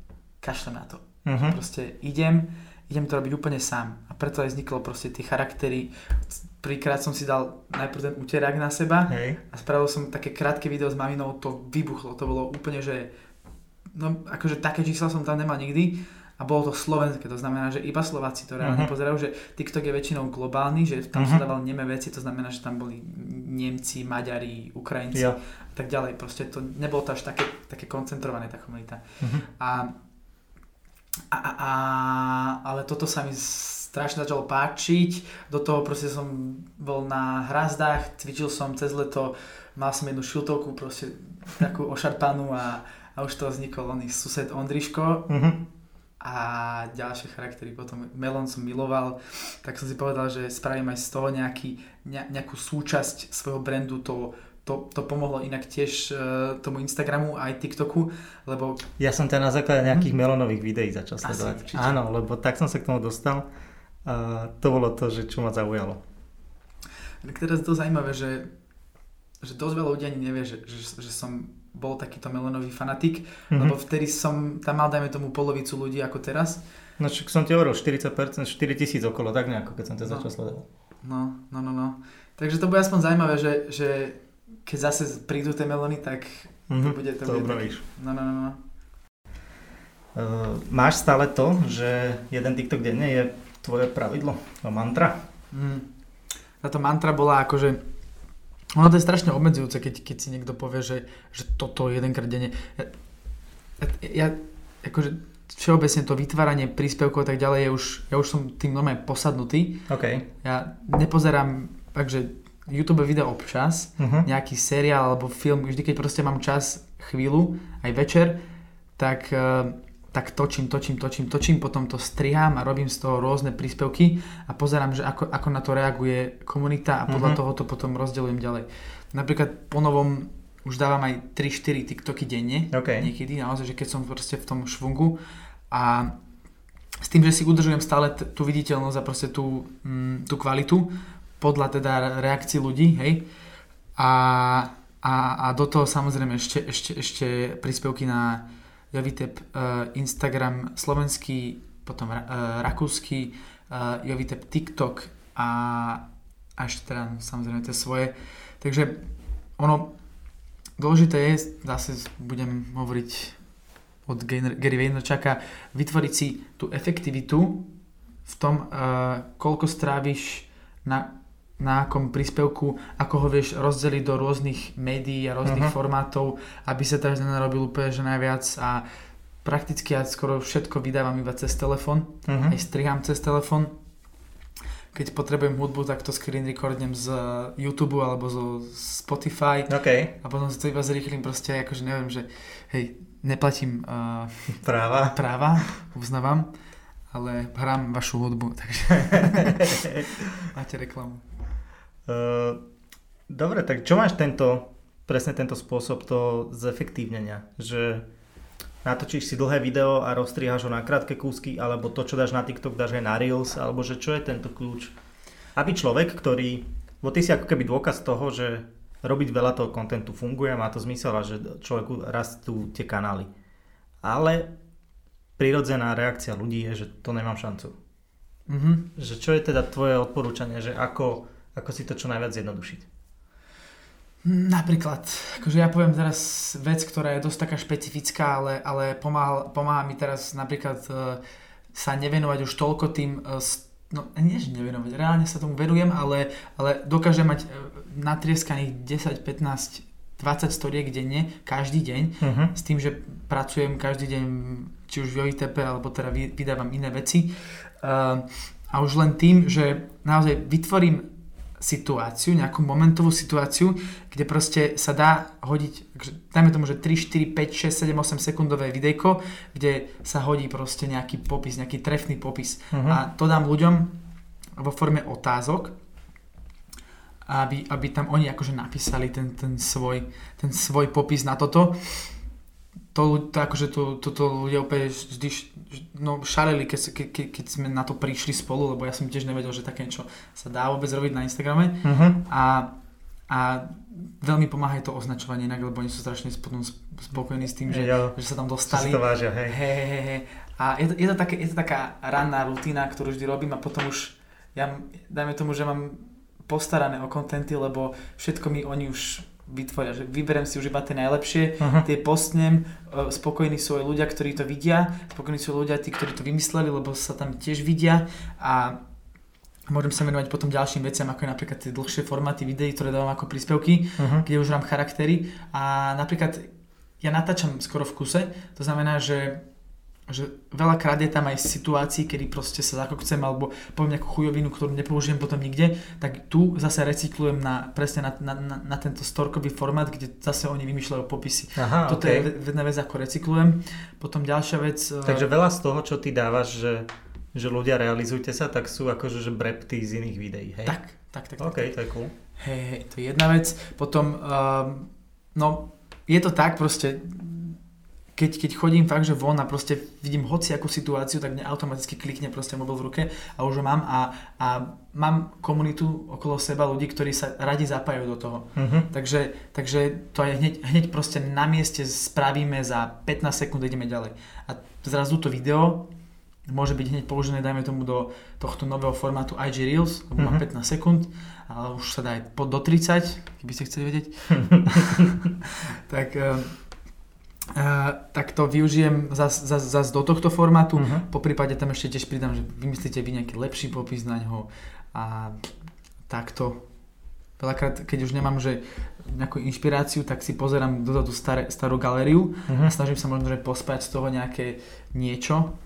kašlem na to. Uh-huh. Proste idem, idem to robiť úplne sám. A preto aj vzniklo proste tie charaktery. Prvýkrát som si dal najprv ten úterák na seba Hej. a spravil som také krátke video s maminou, to vybuchlo. To bolo úplne, že no akože také čísla som tam nemal nikdy a bolo to slovenské, to znamená, že iba Slováci to reálne uh-huh. pozerajú, že TikTok je väčšinou globálny, že tam uh-huh. sa dával neme veci, to znamená, že tam boli Nemci, Maďari, Ukrajinci ja. a tak ďalej. Proste to nebolo to až také, také koncentrované tá komunita. Uh-huh. A, a, a, ale toto sa mi strašne začalo páčiť, do toho proste som bol na hrazdách, cvičil som cez leto, mal som jednu šiltovku, proste takú ošarpanú a, a už to vznikol oný sused Ondriško, uh-huh a ďalšie charaktery potom Melon som miloval, tak som si povedal, že spravím aj z toho nejaký, ne, nejakú súčasť svojho brandu, to, to, to pomohlo inak tiež uh, tomu Instagramu aj TikToku, lebo... Ja som ťa na základe nejakých hm? melonových videí začal sledovať. Áno, lebo tak som sa k tomu dostal a to bolo to, že čo ma zaujalo. Tak teraz to zaujímavé, že, že dosť veľa ľudí ani nevie, že, že, že som bol takýto melonový fanatik, mm-hmm. lebo vtedy som tam mal, dajme tomu, polovicu ľudí ako teraz. No čo som ti hovoril, 40%, 4 tisíc okolo, tak nejako, keď som ťa no. začal sledovať. No, no, no, no. Takže to bude aspoň zaujímavé, že, že keď zase prídu tie melóny, tak mm-hmm. to bude... To, to bude tak... No, no, no, no. Uh, máš stále to, že jeden TikTok denne je tvoje pravidlo, mantra? Mm. Táto mantra bola akože ono to je strašne obmedzujúce, keď, keď si niekto povie, že, že toto jedenkrát denne. Ja, ja, akože všeobecne to vytváranie príspevkov a tak ďalej, je už, ja už som tým normálne posadnutý. Okay. Ja nepozerám, takže YouTube video občas, uh-huh. nejaký seriál alebo film, vždy keď proste mám čas, chvíľu, aj večer, tak uh, tak točím, točím, točím, točím, potom to strihám a robím z toho rôzne príspevky a pozerám, že ako, ako na to reaguje komunita a podľa mm-hmm. toho to potom rozdelujem ďalej. Napríklad po novom už dávam aj 3-4 TikToky denne, okay. niekedy, naozaj, že keď som proste v tom švungu a s tým, že si udržujem stále t- tú viditeľnosť a proste tú, mm, tú kvalitu podľa teda reakcií ľudí, hej. A, a, a do toho samozrejme ešte, ešte, ešte príspevky na Jovitep uh, Instagram slovenský, potom uh, rakúsky, uh, Jovitep TikTok a, a ešte teda samozrejme tie svoje. Takže ono dôležité je, zase budem hovoriť od Gary Vaynerchuka, vytvoriť si tú efektivitu v tom, uh, koľko stráviš na na akom príspevku, ako ho vieš rozdeliť do rôznych médií a rôznych uh-huh. formátov, aby sa teraz nenarobil úplne že najviac a prakticky ja skoro všetko vydávam iba cez telefón, uh-huh. aj strihám cez telefón. Keď potrebujem hudbu, tak to screen recordnem z YouTube alebo zo Spotify okay. a potom si to iba zrýchlim proste, akože neviem, že hej, neplatím uh, práva. práva, uznávam, ale hrám vašu hudbu, takže máte reklamu. Uh, dobre, tak čo máš tento, presne tento spôsob to zefektívnenia? Že natočíš si dlhé video a rozstriháš ho na krátke kúsky, alebo to, čo dáš na TikTok, dáš aj na Reels, alebo že čo je tento kľúč? Aby človek, ktorý, bo ty si ako keby dôkaz toho, že robiť veľa toho kontentu funguje, má to zmysel a že človeku rastú tie kanály. Ale prirodzená reakcia ľudí je, že to nemám šancu. Mm-hmm. Že čo je teda tvoje odporúčanie, že ako ako si to čo najviac zjednodušiť? Napríklad, akože ja poviem teraz vec, ktorá je dosť taká špecifická, ale, ale pomáha, pomáha mi teraz napríklad uh, sa nevenovať už toľko tým uh, no nie, že nevenovať, reálne sa tomu venujem, ale, ale dokážem mať e, natrieskaných 10, 15, 20 storiek denne, každý deň, uh-huh. s tým, že pracujem každý deň, či už v OITP, alebo teda vydávam iné veci. Uh, a už len tým, že naozaj vytvorím situáciu, nejakú momentovú situáciu, kde proste sa dá hodiť, dajme tomu, že 3, 4, 5, 6, 7, 8 sekundové videjko, kde sa hodí proste nejaký popis, nejaký trefný popis. Uh-huh. A to dám ľuďom vo forme otázok, aby, aby tam oni akože napísali ten, ten, svoj, ten svoj popis na toto. To, to akože to, to, to ľudia úplne vždy no, šaleli, keď, ke, keď sme na to prišli spolu, lebo ja som tiež nevedel, že také niečo sa dá vôbec robiť na Instagrame. Uh-huh. A, a veľmi pomáha to označovanie inak, lebo oni sú strašne potom spokojní s tým, že, jo, že sa tam dostali. to vážia, hej. Hej, hej, hej. A je to, je, to také, je to taká ranná rutina, ktorú vždy robím a potom už ja, dajme tomu, že mám postarané o kontenty, lebo všetko mi oni už vytvoria, že vyberiem si už iba tie najlepšie, uh-huh. tie postnem, e, spokojní sú aj ľudia, ktorí to vidia, spokojní sú ľudia, tí, ktorí to vymysleli, lebo sa tam tiež vidia a môžem sa venovať potom ďalším veciam, ako je napríklad tie dlhšie formáty videí, ktoré dávam ako príspevky, uh-huh. kde už mám charaktery a napríklad ja natáčam skoro v kuse, to znamená, že že veľakrát je tam aj situácií, kedy proste sa zakokcem alebo poviem nejakú chujovinu, ktorú nepoužijem potom nikde, tak tu zase recyklujem na, presne na, na, na, tento storkový formát, kde zase oni vymýšľajú popisy. Aha, Toto okay. je jedna vec, ako recyklujem. Potom ďalšia vec... E, Takže veľa z toho, čo ty dávaš, že, že ľudia realizujte sa, tak sú akože že brepty z iných videí, hej? Tak, tak, tak. OK, tak, to je cool. Hej, hej, to je jedna vec. Potom, um, no, je to tak proste, keď, keď chodím fakt, že von a proste vidím hoci akú situáciu, tak mne automaticky klikne proste mobil v ruke a už ho mám a, a mám komunitu okolo seba ľudí, ktorí sa radi zapájajú do toho. Uh-huh. Takže, takže to je hneď, hneď proste na mieste spravíme za 15 sekúnd ideme ďalej. A zrazu to video môže byť hneď položené, dajme tomu, do tohto nového formátu IG Reels, lebo má 15 mhm. sekúnd, ale už sa dá aj pod do 30, keby ste chceli vedieť. tak eh, Uh, tak to využijem zase zas, zas do tohto formátu. Uh-huh. Po prípade tam ešte tiež pridám, že vymyslíte vy nejaký lepší popis na ňo a takto. Veľakrát, keď už nemám že nejakú inšpiráciu, tak si pozerám dozadu staré, starú galériu uh-huh. a snažím sa možno že pospať z toho nejaké niečo,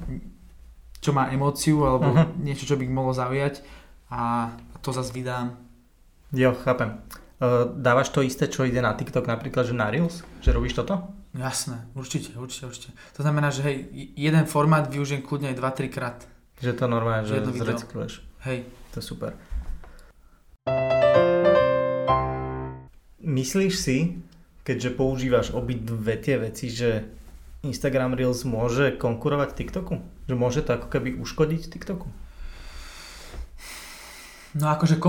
čo má emóciu alebo uh-huh. niečo, čo by mohlo zaujať a to zase vydám. Jo, chápem. Uh, dávaš to isté, čo ide na TikTok, napríklad, že na Reels? Že robíš toto? Jasné, určite, určite, určite. To znamená, že hej, jeden formát využijem kľudne aj 2-3 krát. Že to normálne, že zrecykluješ. Hej. To je super. Myslíš si, keďže používaš obidve tie veci, že Instagram Reels môže konkurovať TikToku? Že môže to ako keby uškodiť TikToku? No akože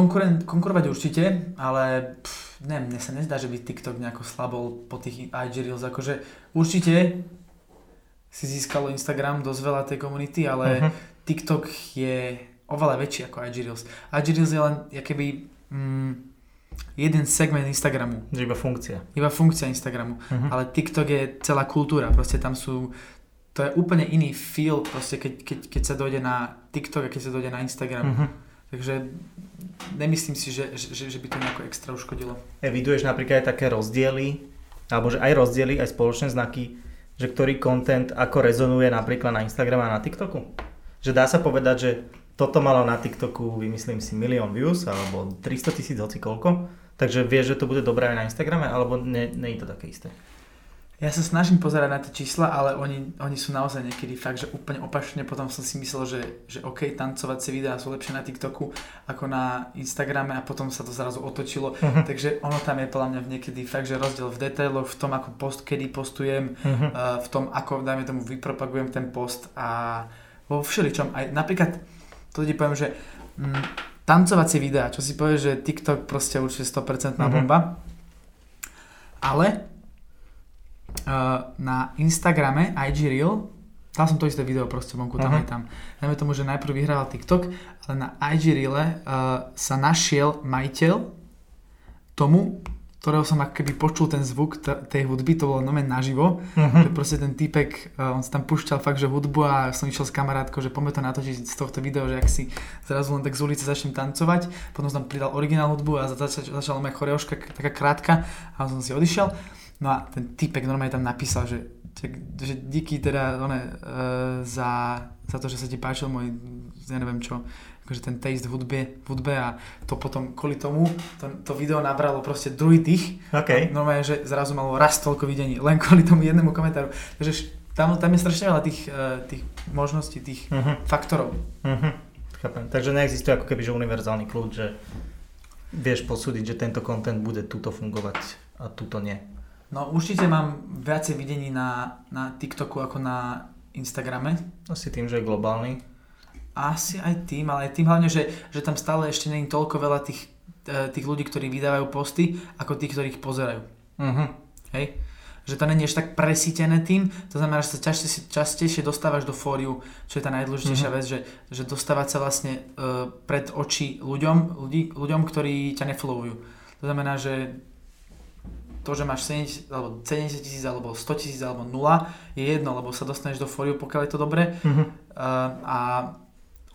konkurovať určite, ale pff, ne, mne sa nezdá, že by TikTok nejako slabol po tých IG Reels, akože určite si získalo Instagram dosť veľa tej komunity, ale uh-huh. TikTok je oveľa väčší ako IG Reels. IG Reels je len keby mm, jeden segment Instagramu. Iba funkcia. Iba funkcia Instagramu. Uh-huh. Ale TikTok je celá kultúra, proste tam sú to je úplne iný feel, proste keď, keď, keď sa dojde na TikTok a keď sa dojde na Instagram. Uh-huh. Takže nemyslím si, že, že, že by to nejako extra uškodilo. Eviduješ napríklad aj také rozdiely, alebo že aj rozdiely, aj spoločné znaky, že ktorý content ako rezonuje napríklad na Instagrame a na TikToku? Že dá sa povedať, že toto malo na TikToku, vymyslím si, milión views, alebo 300 tisíc hoci koľko, takže vieš, že to bude dobré aj na Instagrame, alebo nie, nie je to také isté? Ja sa snažím pozerať na tie čísla, ale oni, oni sú naozaj niekedy fakt, že úplne opačne. Potom som si myslel, že, že OK, tancovacie videá sú lepšie na TikToku ako na Instagrame a potom sa to zrazu otočilo. Uh-huh. Takže ono tam je podľa mňa niekedy fakt, že rozdiel v detailoch, v tom, ako post, kedy postujem, uh-huh. uh, v tom, ako, dajme tomu, vypropagujem ten post a vo všeličom. Aj napríklad, to ti poviem, že mm, tancovacie videá, čo si povie, že TikTok proste určite 100% uh-huh. bomba. Ale na Instagrame IG Reel, dal som to isté video proste vonku, tam uh-huh. aj tam. Dajme tomu, že najprv vyhrával TikTok, ale na IG Reele uh, sa našiel majiteľ tomu, ktorého som ako keby počul ten zvuk t- tej hudby, to bolo nomen naživo, Mhm. že proste ten týpek, uh, on sa tam púšťal fakt, že hudbu a som išiel s kamarátkou, že poďme to natočiť z tohto videa, že ak si zrazu len tak z ulice začnem tancovať, potom som tam pridal originál hudbu a začala, začala moja choreoška taká krátka a som si odišiel. No a ten týpek normálne tam napísal, že, že, díky teda one, uh, za, za to, že sa ti páčil môj, ja neviem čo, akože ten taste v hudbe, v hudbe a to potom kvôli tomu, to, to video nabralo proste druhý dých OK. normálne, že zrazu malo raz toľko videní, len kvôli tomu jednému komentáru. Takže tam, tam je strašne veľa tých, eh, tých možností, tých Mhm. faktorov. Mhm. Chápem. Takže neexistuje ako keby že univerzálny kľúč, že vieš posúdiť, že tento content bude tuto fungovať a tuto nie. No určite mám viacej videní na, na TikToku ako na Instagrame. Asi tým, že je globálny. Asi aj tým, ale aj tým hlavne, že, že tam stále ešte je toľko veľa tých, eh, tých ľudí, ktorí vydávajú posty, ako tých, ktorí ich pozerajú. Mhm. Hej? Že to není ešte tak presítené tým, to znamená, že sa častejšie, častejšie dostávaš do fóriu, čo je tá najdôležitejšia Mhm. vec, že, že dostávať sa vlastne uh, pred oči ľuďom, ľudí, ľuďom, ktorí ťa nefollowujú. To znamená, že to, že máš 70, alebo 70 tisíc, alebo 100 tisíc, alebo 0, je jedno, lebo sa dostaneš do fóriu, pokiaľ je to dobre Mhm. uh, a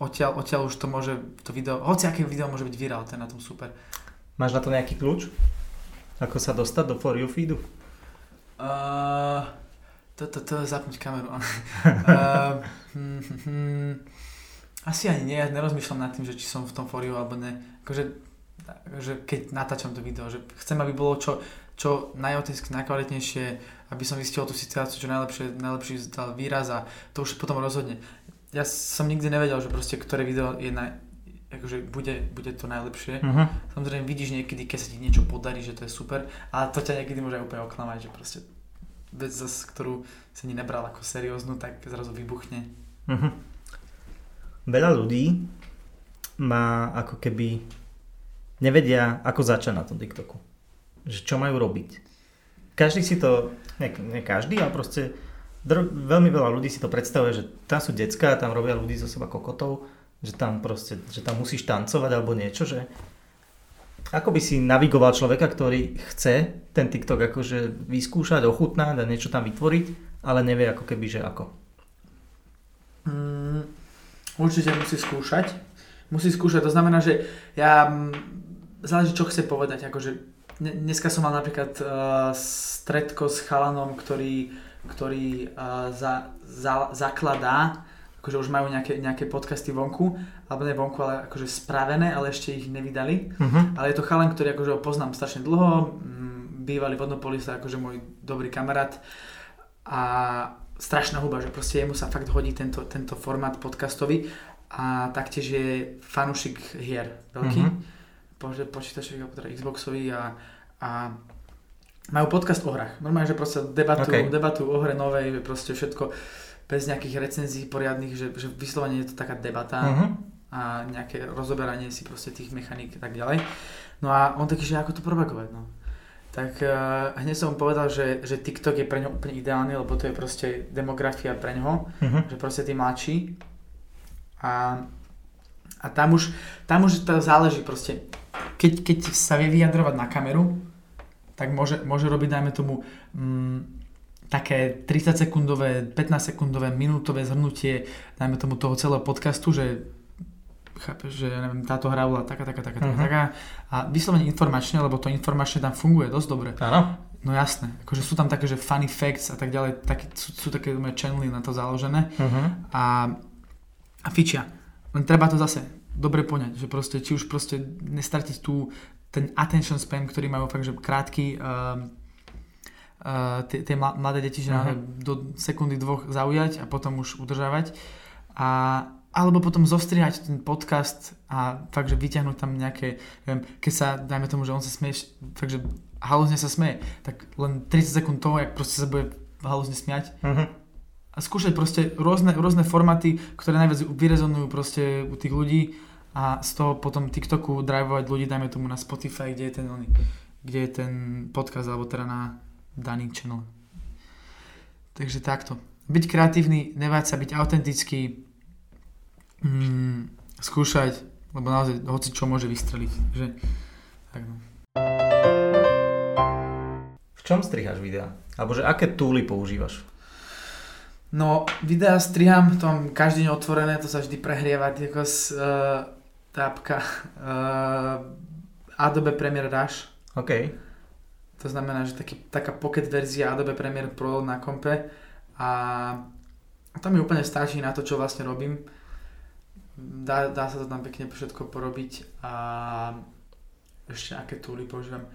odtiaľ, odtiaľ už to môže, to video, hoci aké video môže byť virál, to je na tom super. Máš na to nejaký kľúč? Ako sa dostať do For You feedu? Uh, to, to, to zapnúť kameru. uh, hm, hm, hm, asi ani nie, ja nerozmýšľam nad tým, že či som v tom fóriu alebo ne. Akože, akože keď natáčam to video, že chcem, aby bolo čo, čo najautenticky, najkvalitnejšie, aby som vystihol tú situáciu, čo najlepšie, najlepší dal výraz a to už potom rozhodne. Ja som nikdy nevedel, že proste ktoré video je naj, akože bude, bude to najlepšie. Mhm. Samozrejme vidíš niekedy, keď sa ti niečo podarí, že to je super, ale to ťa niekedy môže aj úplne oklamať, že proste vec, zas, ktorú si ani nebral ako serióznu, tak zrazu vybuchne. Mhm. Veľa ľudí má ako keby nevedia, ako začať na tom TikToku. Že čo majú robiť. Každý si to, nie, nie každý, ale proste dr- veľmi veľa ľudí si to predstavuje, že tam sú decká, tam robia ľudí zo seba kokotov, že tam proste, že tam musíš tancovať alebo niečo, že ako by si navigoval človeka, ktorý chce ten TikTok akože vyskúšať, ochutnať a niečo tam vytvoriť, ale nevie ako keby, že ako. Mm, určite musí skúšať. Musí skúšať, to znamená, že ja, záleží čo chce povedať, akože dneska som mal napríklad uh, stredko s chalanom, ktorý, ktorý uh, za, za, zakladá, akože už majú nejaké, nejaké podcasty vonku, alebo ne vonku, ale akože spravené, ale ešte ich nevydali. Uh-huh. Ale je to chalan, ktorý akože ho poznám strašne dlho, mm, bývalý vodnopolista, akože môj dobrý kamarát a strašná huba, že proste jemu sa fakt hodí tento, tento formát podcastový a taktiež je fanušik hier veľký, Mhm. Počítačový alebo teda Xboxový a, a majú podcast o hrách. Normálne, že proste debatujú, Okay. debatujú o hre novej, proste všetko bez nejakých recenzií poriadnych, že, že vyslovene je to taká debata Uh-huh. a nejaké rozoberanie si proste tých mechaník a tak ďalej. No a on taký, že ako to propagovať, no. Tak uh, hneď som povedal, že, že TikTok je pre ňo úplne ideálny, lebo to je proste demografia pre ňoho, Uh-huh. že proste tí mladší. A, a tam už, tam už to záleží proste. Keď, keď sa vie vyjadrovať na kameru, tak môže, môže robiť, dajme tomu, mm, také 30 sekundové, 15 sekundové, minútové zhrnutie, dajme tomu toho celého podcastu, že chápeš, že ja neviem, táto hra bola taká, taká, taká, Mhm. taká a vyslovene informačne, lebo to informačne tam funguje dosť dobre. Áno. No jasné, akože sú tam také, že funny facts a tak ďalej, také, sú, sú také channely na to založené Uh-huh. a, a fičia. Len treba to zase dobre poňať, že proste, či už proste nestratiť tú, ten attention span, ktorý majú fakt, že krátky, uh, tie, tie mla- mladé deti, že Mhm. uh-huh. do sekundy dvoch zaujať a potom už udržávať. A, alebo potom zostrihať ten podcast a fakt, že vyťahnuť tam nejaké, neviem, keď sa, dajme tomu, že on sa smie, fakt, že halúzne sa smeje, tak len 30 sekúnd toho, jak proste sa bude halúzne smiať Uh-huh. a skúšať proste rôzne, rôzne formáty, ktoré najviac vyrezonujú proste u tých ľudí a z toho potom TikToku drivovať ľudí, dajme tomu na Spotify, kde je ten, oný, kde je ten podcast, alebo teda na daný channel. Takže takto. Byť kreatívny, nebáť sa, byť autentický, mm, skúšať, lebo naozaj hoci čo môže vystreliť. Že, tak no. čom striháš videa? Alebo že aké túly používaš? No, videa striham, to mám každý deň otvorené, to sa vždy prehrieva, ako uh, tápka uh, Adobe Premiere Rush. OK. To znamená, že taký, taká pocket verzia Adobe Premiere Pro na kompe a, to mi úplne stačí na to, čo vlastne robím. Dá, dá sa to tam pekne všetko porobiť a ešte aké túly používam.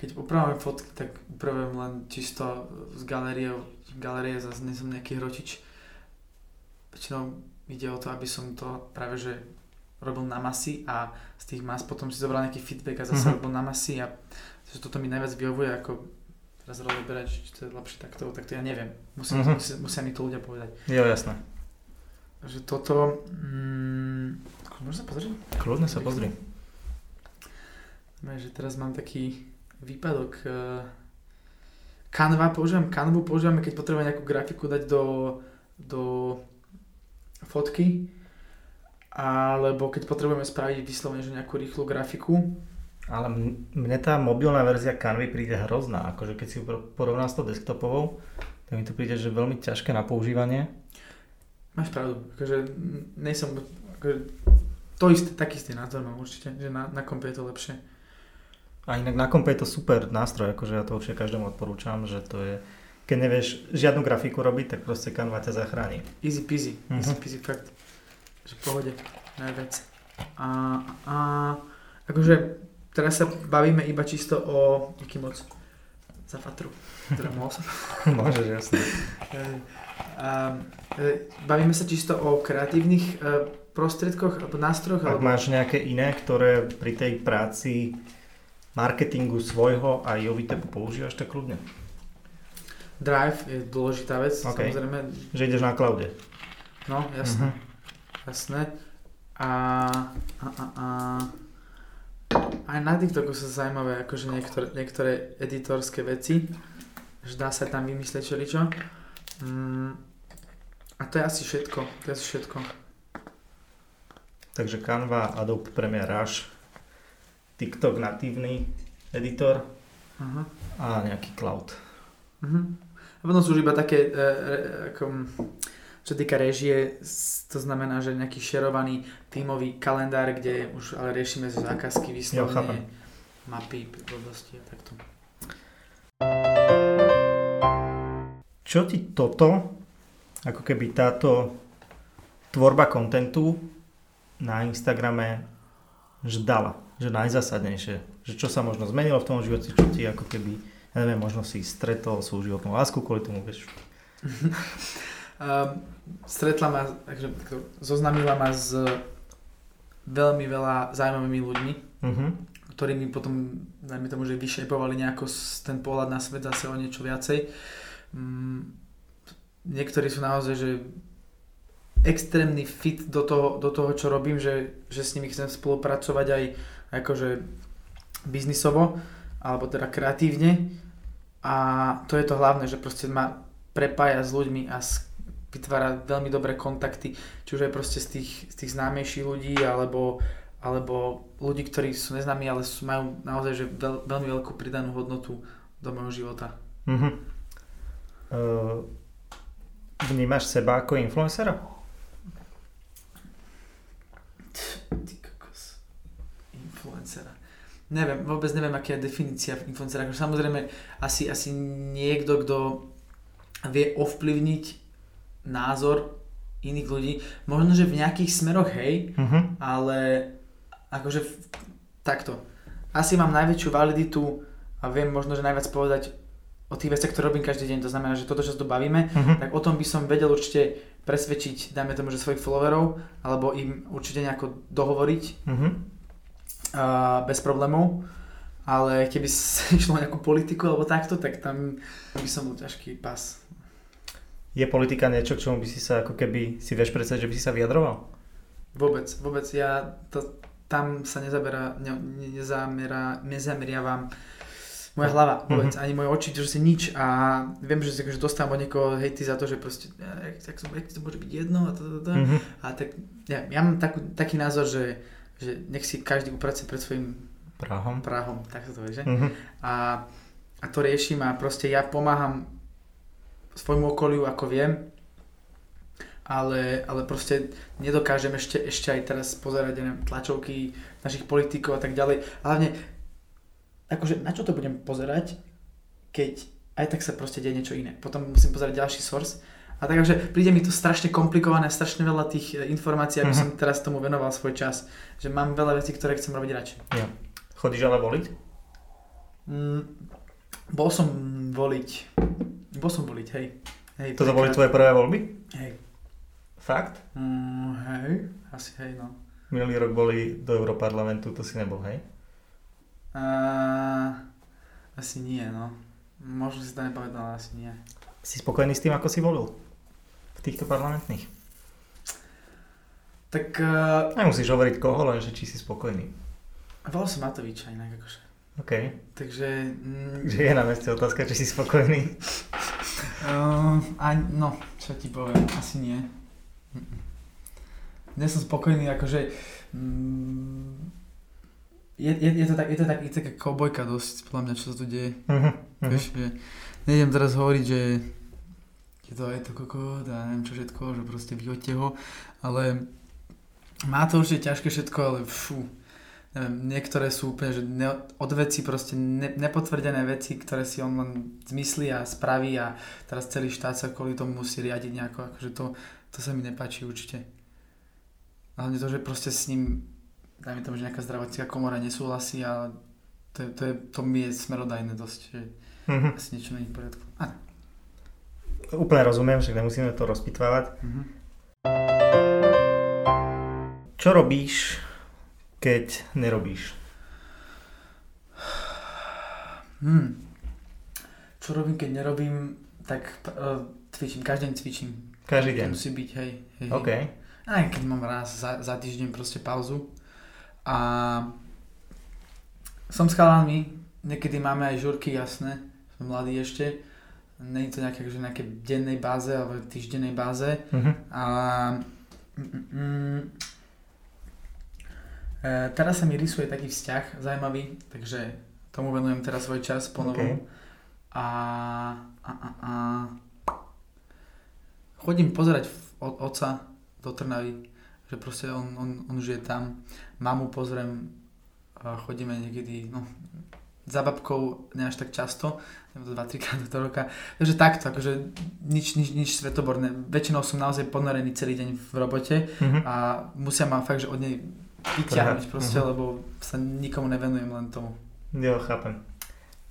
Keď upravujem fotky, tak upravujem len čisto z galérie, galérie zase nie som nejaký hrotič. Väčšinou ide o to, aby som to práve že robil na masy a z tých mas potom si zobral nejaký feedback a zase mm-hmm. robil na masy a že toto mi najviac vyhovuje ako teraz rozoberať, či to je lepšie takto, tak to ja neviem. Musím, mm-hmm. musia, musia mi to ľudia povedať. Jo, jasné. Že toto... Mm, môžem sa pozrieť? Kľudne sa pozri. Že teraz mám taký výpadok. Eh, Canva používam, Canvu používame, keď potrebujem nejakú grafiku dať do, do fotky, alebo keď potrebujeme spraviť vyslovene že nejakú rýchlu grafiku. Ale mne tá mobilná verzia Canvy príde hrozná, akože keď si ju porovná s tou desktopovou, tak mi to príde, že veľmi ťažké na používanie. Máš pravdu, akože nejsem, akože, to isté, taký istý názor mám určite, že na, na kompe je to lepšie. A inak na kompe je to super nástroj, akože ja to určite každému odporúčam, že to je, keď nevieš žiadnu grafiku robiť, tak proste Canva ťa zachráni. Easy peasy, uh-huh. easy peasy, fakt. Že v pohode, najviac. A, a akože teraz sa bavíme iba čisto o, aký moc, za fatru. Teda som. Môžeš, jasne. Bavíme sa čisto o kreatívnych e, prostriedkoch alebo nástrojoch? Ak alebo... máš nejaké iné, ktoré pri tej práci marketingu svojho a Jovitepu používaš, tak kľudne. Drive je dôležitá vec, okay. samozrejme. Že ideš na cloude. No, jasné. Uh-huh. Jasné. A, a, a, a aj na TikToku sú zaujímavé akože niektoré, niektoré editorské veci, že dá sa tam vymyslieť čeličo. Mm, a to je asi všetko. To je asi všetko. Takže Canva, Adobe Premiere Rush, TikTok natívny editor uh-huh. a nejaký cloud. Uh-huh. A potom sú už iba také, e, e, ako, čo týka režie, to znamená, že nejaký šerovaný tímový kalendár, kde už ale riešime zákazky vyslovene, mapy, blbosti a takto. Čo ti toto, ako keby táto tvorba kontentu na Instagrame ždala? že najzásadnejšie, že čo sa možno zmenilo v tom živote, čo ti ako keby, ja neviem, možno si stretol svoju životnú lásku kvôli tomu, vieš. uh, stretla ma, takže zoznamila ma s veľmi veľa zaujímavými ľuďmi, uh-huh. ktorí mi potom, dajme tomu, že vyšepovali nejako ten pohľad na svet zase o niečo viacej. Um, niektorí sú naozaj, že extrémny fit do toho, do toho čo robím, že, že s nimi chcem spolupracovať aj akože biznisovo, alebo teda kreatívne. A to je to hlavné, že proste ma prepája s ľuďmi a vytvára veľmi dobré kontakty, či už aj proste z tých, z tých známejších ľudí, alebo, alebo ľudí, ktorí sú neznámi, ale sú, majú naozaj že veľ, veľmi veľkú pridanú hodnotu do môjho života. Mm-hmm. Uh, vnímaš seba ako influencera? influencera. Neviem, vôbec neviem, aká je definícia influencera. Samozrejme, asi, asi niekto, kto vie ovplyvniť názor iných ľudí. Možno, že v nejakých smeroch, hej, uh-huh. ale akože v, takto. Asi mám najväčšiu validitu a viem možno, že najviac povedať o tých veciach, ktoré robím každý deň. To znamená, že toto, čo sa tu bavíme, uh-huh. tak o tom by som vedel určite presvedčiť, dajme tomu, že svojich followerov, alebo im určite nejako dohovoriť. Uh-huh uh, bez problémov, ale keby išlo nejakú politiku alebo takto, tak tam by som bol ťažký pas. Je politika niečo, k čomu by si sa ako keby si vieš predstaviť, že by si sa vyjadroval? Vôbec, vôbec. Ja to, tam sa nezabera, ne, nezamera, nezameriavam moja hlava vôbec, mm-hmm. ani moje oči, že si nič a viem, že si akože dostávam od niekoho hejty za to, že proste, jak, jak, jak to môže byť jedno a to, to, to. Mm-hmm. A tak, ja, ja mám takú, taký názor, že že nech si každý upracuje pred svojim Prahom. Prahom, tak sa to vie, že? Uh-huh. A a to riešim a proste ja pomáham svojmu okoliu ako viem, ale, ale proste nedokážem ešte, ešte aj teraz pozerať neviem, tlačovky našich politikov a tak ďalej. Hlavne, akože na čo to budem pozerať, keď aj tak sa proste deje niečo iné. Potom musím pozerať ďalší source. A tak akože príde mi to strašne komplikované, strašne veľa tých e, informácií, aby mm-hmm. som teraz tomu venoval svoj čas. Že mám veľa vecí, ktoré chcem robiť radšej. Ja. Chodíš ale voliť? Mm, bol som voliť. Bol som voliť, hej. hej Toto boli tvoje prvé voľby? Hej. Fakt? Mm, hej, asi hej, no. Minulý rok boli do Europarlamentu, to si nebol, hej? Uh, asi nie, no. Možno si to nepamätám, ale asi nie. Si spokojný s tým, ako si volil? V týchto parlamentných? Tak... Uh, Nemusíš hovoriť koho, len že či si spokojný. Volal som Matoviča inak akože. OK. Takže... Mm, že je na meste otázka, či si spokojný. Uh, a, no, čo ti poviem, asi nie. Nie som spokojný, akože... Mm, je, je, je, to tak, je to tak, je taká kobojka dosť, podľa mňa, čo sa tu deje. Uh-huh, uh-huh. Vieš, že nejdem teraz hovoriť, že je to, je to kokot a neviem čo všetko, že proste vyhoďte ho, ale má to určite ťažké všetko, ale fú, neviem, niektoré sú úplne, že ne, od veci proste ne, nepotvrdené veci, ktoré si on len zmyslí a spraví a teraz celý štát sa kvôli tomu musí riadiť nejako, akože to, to sa mi nepáči určite. Hlavne to, že proste s ním, dajme tomu, že nejaká zdravotnícka komora nesúhlasí a to, to, je, to mi je smerodajné dosť, že mm-hmm. asi niečo není v poriadku. A. Úplne rozumiem, však nemusíme to rozpitvávať. Mm-hmm. Čo robíš keď nerobíš? Hmm. Čo robím, keď nerobím, tak uh, cvičím, každý deň cvičím. Každý deň? musí byť, hej. hej OK. Aj keď mám raz za, za týždeň proste pauzu. A som s chalánmi, niekedy máme aj žurky, jasné, sme mladí ešte. Není to nejaké, že nejaké dennej báze, alebo týždennej báze. Uh-huh. A mm, mm, E, teraz sa mi rysuje taký vzťah zaujímavý, takže tomu venujem teraz svoj čas po novom. Okay. A, a, a, a chodím pozerať od oca do Trnavy, že proste on, on, on žije tam. Mamu pozriem, chodíme niekedy, no, za babkou ne až tak často, 2-3 krát do roka. Takže takto, akože nič, nič, nič svetoborné. Väčšinou som naozaj ponorený celý deň v robote mm-hmm. a musia ma fakt, že od nej vyťahnuť proste, uh-huh. lebo sa nikomu nevenujem len tomu. Jo, chápem.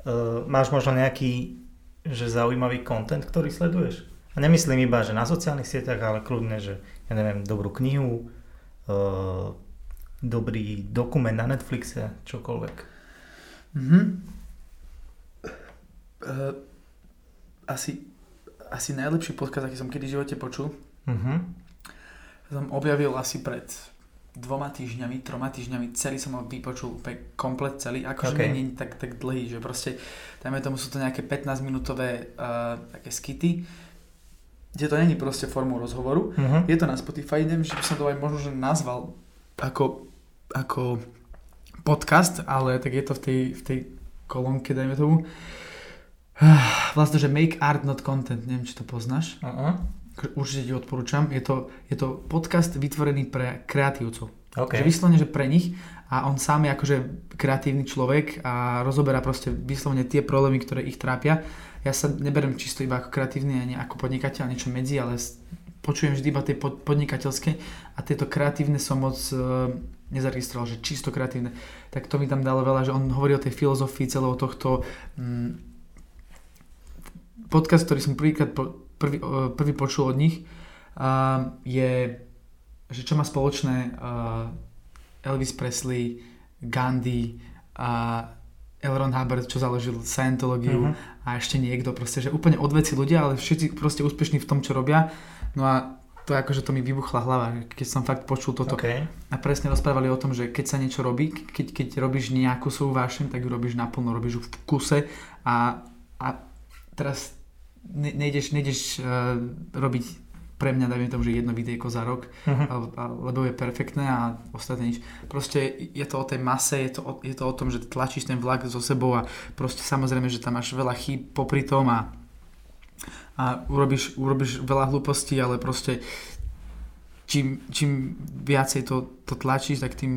Uh, máš možno nejaký že zaujímavý content, ktorý sleduješ? A nemyslím iba, že na sociálnych sieťach, ale kľudne, že ja neviem, dobrú knihu, uh, dobrý dokument na Netflixe, čokoľvek. Mm-hmm. Uh, asi, asi najlepší podcast, aký som kedy v živote počul. Mm-hmm. Som objavil asi pred dvoma týždňami, troma týždňami, celý som ho vypočul úplne komplet celý, akože okay. nie je tak, tak dlhý, že proste, dajme tomu sú to nejaké 15 minútové uh, také skity, kde to není proste formou rozhovoru, uh-huh. je to na Spotify, neviem, že by som to aj možno že nazval ako, ako podcast, ale tak je to v tej, v tej kolónke, dajme tomu. Vlastne, že make art not content, neviem, či to poznáš. Uh-huh určite ti odporúčam. Je to, je to podcast vytvorený pre kreatívcov. Okay. Že vyslovene, že pre nich a on sám je akože kreatívny človek a rozoberá proste vyslovene tie problémy, ktoré ich trápia. Ja sa neberem čisto iba ako kreatívny ani ako podnikateľ, niečo medzi, ale počujem vždy iba tie podnikateľské a tieto kreatívne som moc uh, nezaregistroval, že čisto kreatívne. Tak to mi tam dalo veľa, že on hovorí o tej filozofii celého tohto um, podcast, ktorý som prvýkrát po, prvý, prvý počul od nich, je, že čo má spoločné uh, Elvis Presley, Gandhi a L. Ron Hubbard, čo založil Scientológiu uh-huh. a ešte niekto, proste, že úplne odveci ľudia, ale všetci proste úspešní v tom, čo robia. No a to akože to mi vybuchla hlava, keď som fakt počul toto. Okay. A presne rozprávali o tom, že keď sa niečo robí, keď, keď robíš nejakú svoju vášeň, tak ju robíš naplno, robíš ju v kuse a, a teraz ne, nejdeš, nejdeš uh, robiť pre mňa, dajme tomu, že jedno videjko za rok, uh-huh. lebo je perfektné a ostatné nič. Proste je to o tej mase, je to o, je to o tom, že tlačíš ten vlak so sebou a proste samozrejme, že tam máš veľa chýb popri tom a, a urobíš, urobíš veľa hlúpostí, ale proste čím, čím viacej to, to tlačíš, tak tým,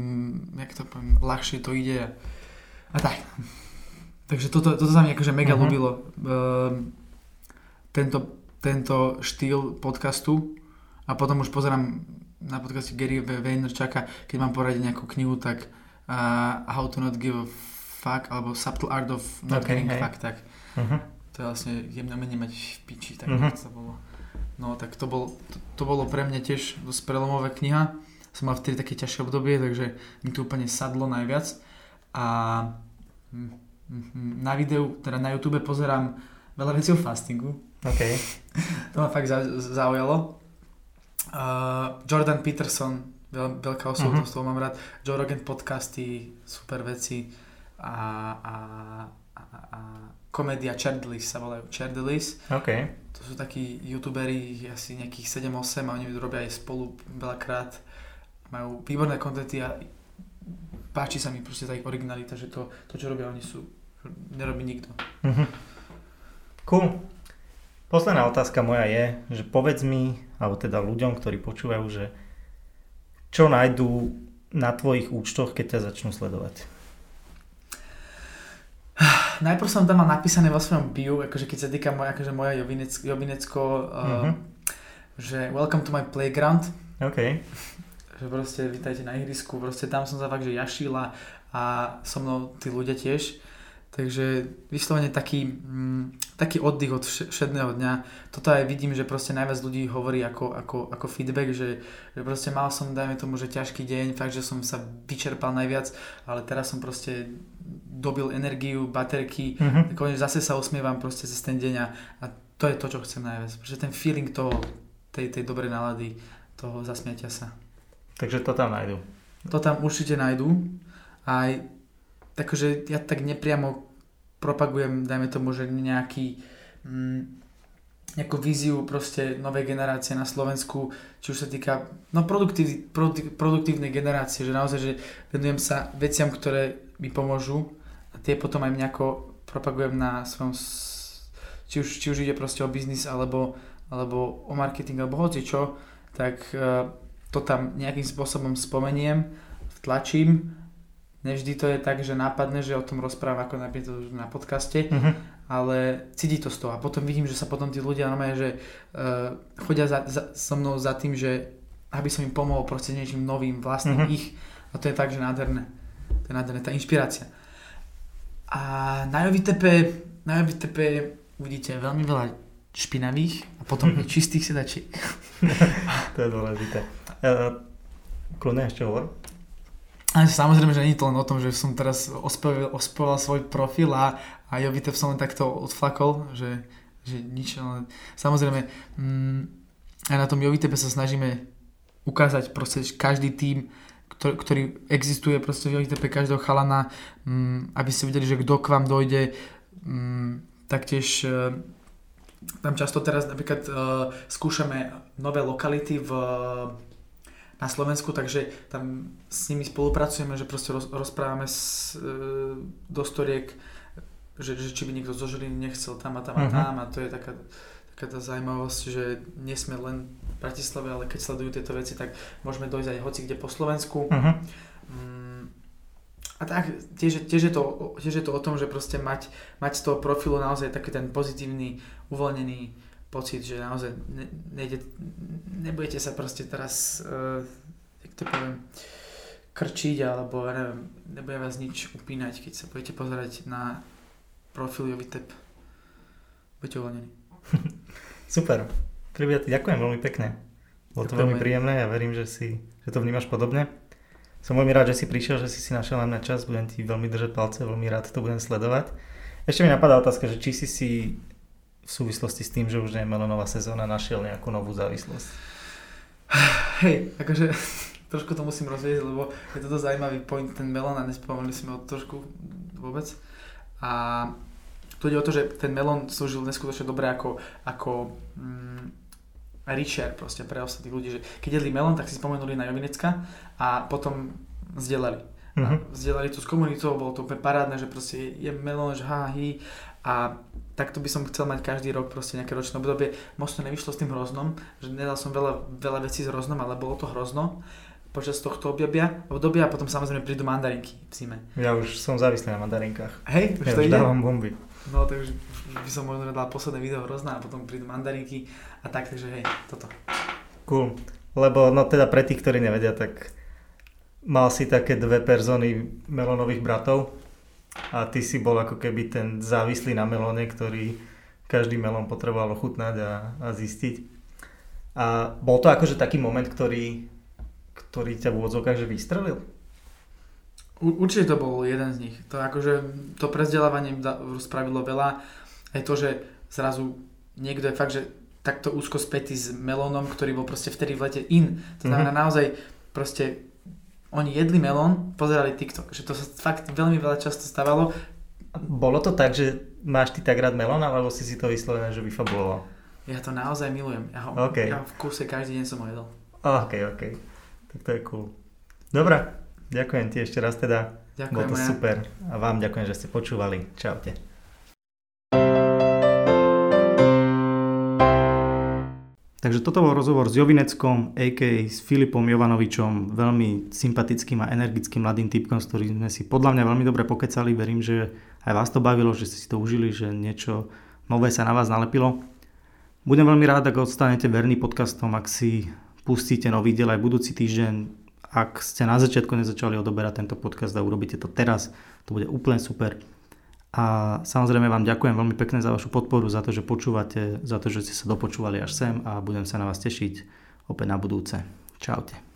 jak to poviem, ľahšie to ide. A tak. Takže toto, toto sa mi akože mega uh-huh. ľúbilo. Uh, tento tento štýl podcastu a potom už pozerám na podcaste Gary Vaynerchuka, keď mám poradiť nejakú knihu, tak uh, How to not give a fuck, alebo Subtle Art of not okay, giving a fuck, tak uh-huh. to je vlastne jemné mať v piči, tak uh-huh. to bolo. No tak to, bol, to, to bolo pre mňa tiež dosť prelomová kniha. Som mal vtedy také ťažšie obdobie, takže mi to úplne sadlo najviac. A hm, hm, hm, na videu, teda na YouTube pozerám veľa vecí o fastingu, OK. to ma fakt zaujalo. Uh, Jordan Peterson, veľ, veľká osobnosť, uh-huh. toho mám rád. Joe Rogan podcasty, super veci. A, a, a, a komédia Cherdelis sa volajú Cherdelis. OK. To sú takí youtuberi, asi nejakých 7-8 a oni robia aj spolu veľakrát. Majú výborné kontenty a páči sa mi proste tá ich originalita, že to, to čo robia oni sú, nerobí nikto. Uh-huh. Cool. Posledná otázka moja je, že povedz mi, alebo teda ľuďom, ktorí počúvajú, že čo nájdú na tvojich účtoch, keď ťa začnú sledovať? Najprv som tam mal napísané vo svojom bio, akože keď sa týka moja, akože moja Jovinec, Jovinecko, uh-huh. že welcome to my playground. OK. Že proste vítajte na ihrisku, proste tam som sa fakt, že jašila a so mnou tí ľudia tiež. Takže vyslovene taký, mm, taký oddych od všedného dňa. Toto aj vidím, že proste najviac ľudí hovorí ako, ako, ako feedback, že, že proste mal som, dajme tomu, že ťažký deň, fakt, že som sa vyčerpal najviac, ale teraz som proste dobil energiu, baterky, mm-hmm. zase sa usmievam proste cez ten deň a, a to je to, čo chcem najviac. Pretože ten feeling toho, tej, tej dobrej nálady, toho zasmiatia sa. Takže to tam nájdu. To tam určite nájdu. Aj takže ja tak nepriamo propagujem, dajme tomu, že nejaký mm, nejakú víziu proste novej generácie na Slovensku, či už sa týka no, produktív, produktívnej generácie, že naozaj, že venujem sa veciam, ktoré mi pomôžu a tie potom aj nejako propagujem na svojom či už, či už ide proste o biznis alebo, alebo o marketing alebo hoci čo, tak uh, to tam nejakým spôsobom spomeniem, vtlačím Nevždy to je tak, že nápadne, že o tom rozpráva ako napríklad na podcaste, uh-huh. ale cíti to z toho. A potom vidím, že sa potom tí ľudia normálne, že uh, chodia za, za, so mnou za tým, že aby som im pomohol proste niečím novým, vlastným uh-huh. ich. A to je tak, že nádherné. To je nádherné, tá inšpirácia. A na JoviTP, na JoviTP uvidíte veľmi veľa špinavých a potom čistých sedačiek. to je dôležité. Uh, kľudne ešte hovor. Ale samozrejme, že nie je to len o tom, že som teraz ospevil, ospevil svoj profil a, a Jovitev som len takto odflakol, že, že nič, ale samozrejme mm, aj na tom Jovitepe sa snažíme ukázať proste každý tým, ktorý, ktorý existuje proste v Jovitepe každého chalana, mm, aby ste videli, že kto k vám dojde, mm, taktiež e, tam často teraz napríklad e, skúšame nové lokality v na Slovensku, takže tam s nimi spolupracujeme, že proste roz, rozprávame s, e, do storiek, že, že či by niekto zo Žiliny nechcel tam a tam a uh-huh. tam a to je taká, taká tá zaujímavosť, že nie sme len v Bratislave, ale keď sledujú tieto veci, tak môžeme dojsť aj hoci kde po Slovensku. Uh-huh. A tak, tiež, tiež, je to, tiež je to o tom, že proste mať, mať z toho profilu naozaj taký ten pozitívny, uvoľnený pocit, že naozaj ne, nejde, nebudete sa proste teraz, uh, jak to poviem, krčiť, alebo ja neviem, nebude vás nič upínať, keď sa budete pozerať na profil Jovitep. Budete uvoľnení. Super. Priviat, ďakujem veľmi pekne. Bolo to veľmi príjemné a ja verím, že, si, že to vnímaš podobne. Som veľmi rád, že si prišiel, že si si našiel na čas, budem ti veľmi držať palce, veľmi rád to budem sledovať. Ešte mi napadá otázka, že či si si v súvislosti s tým, že už je melonová sezóna, našiel nejakú novú závislosť? Hej, akože trošku to musím rozvieť, lebo je to zaujímavý point, ten melón a nespomenuli sme ho trošku vôbec. A tu ide o to, že ten melón slúžil neskutočne dobre ako, ako mm, richer proste pre ostatných ľudí, že keď jedli melón, tak si spomenuli na Jovinecka a potom zdieľali. Uh-huh. A zdieľali to s komunitou, bolo to úplne parádne, že proste je melón, že ha, hi, a takto by som chcel mať každý rok proste nejaké ročné obdobie. Možno nevyšlo s tým hroznom, že nedal som veľa, veľa vecí s hroznom, ale bolo to hrozno počas tohto obdobia, obdobia a potom samozrejme prídu mandarinky v zime. Ja už som závislý na mandarinkách. Hej, už ja to už ide? dávam bomby. No, tak už by som možno dal posledné video hrozná a potom prídu mandarinky a tak, takže hej, toto. Cool. Lebo, no teda pre tých, ktorí nevedia, tak mal si také dve persony melónových bratov a ty si bol ako keby ten závislý na melóne, ktorý každý melón potreboval ochutnať a, a zistiť. A bol to akože taký moment, ktorý, ktorý ťa v úvodzovkách že vystrelil? Určite to bol jeden z nich. To akože to prezdelávanie spravilo veľa. Aj to, že zrazu niekto je fakt, že takto úzko spätý s melónom, ktorý bol proste vtedy v lete in. To znamená mm-hmm. naozaj proste oni jedli melón, pozerali TikTok. Že to sa fakt veľmi veľa často stávalo. Bolo to tak, že máš ty tak rád melón, alebo si si to vyslovené, že vyfabuloval? Ja to naozaj milujem. Ja, ho, okay. ja v kuse každý deň som ho jedol. OK, OK. Tak to je cool. Dobre, ďakujem ti ešte raz teda. Ďakujem. Bolo to super. A vám ďakujem, že ste počúvali. Čaute. Takže toto bol rozhovor s Jovineckom, a.k.a. s Filipom Jovanovičom, veľmi sympatickým a energickým mladým typkom, s ktorým sme si podľa mňa veľmi dobre pokecali. Verím, že aj vás to bavilo, že ste si to užili, že niečo nové sa na vás nalepilo. Budem veľmi rád, ak ostanete verný podcastom, ak si pustíte nový diel aj budúci týždeň. Ak ste na začiatku nezačali odoberať tento podcast a urobíte to teraz, to bude úplne super. A samozrejme vám ďakujem veľmi pekne za vašu podporu, za to, že počúvate, za to, že ste sa dopočúvali až sem a budem sa na vás tešiť opäť na budúce. Čaute.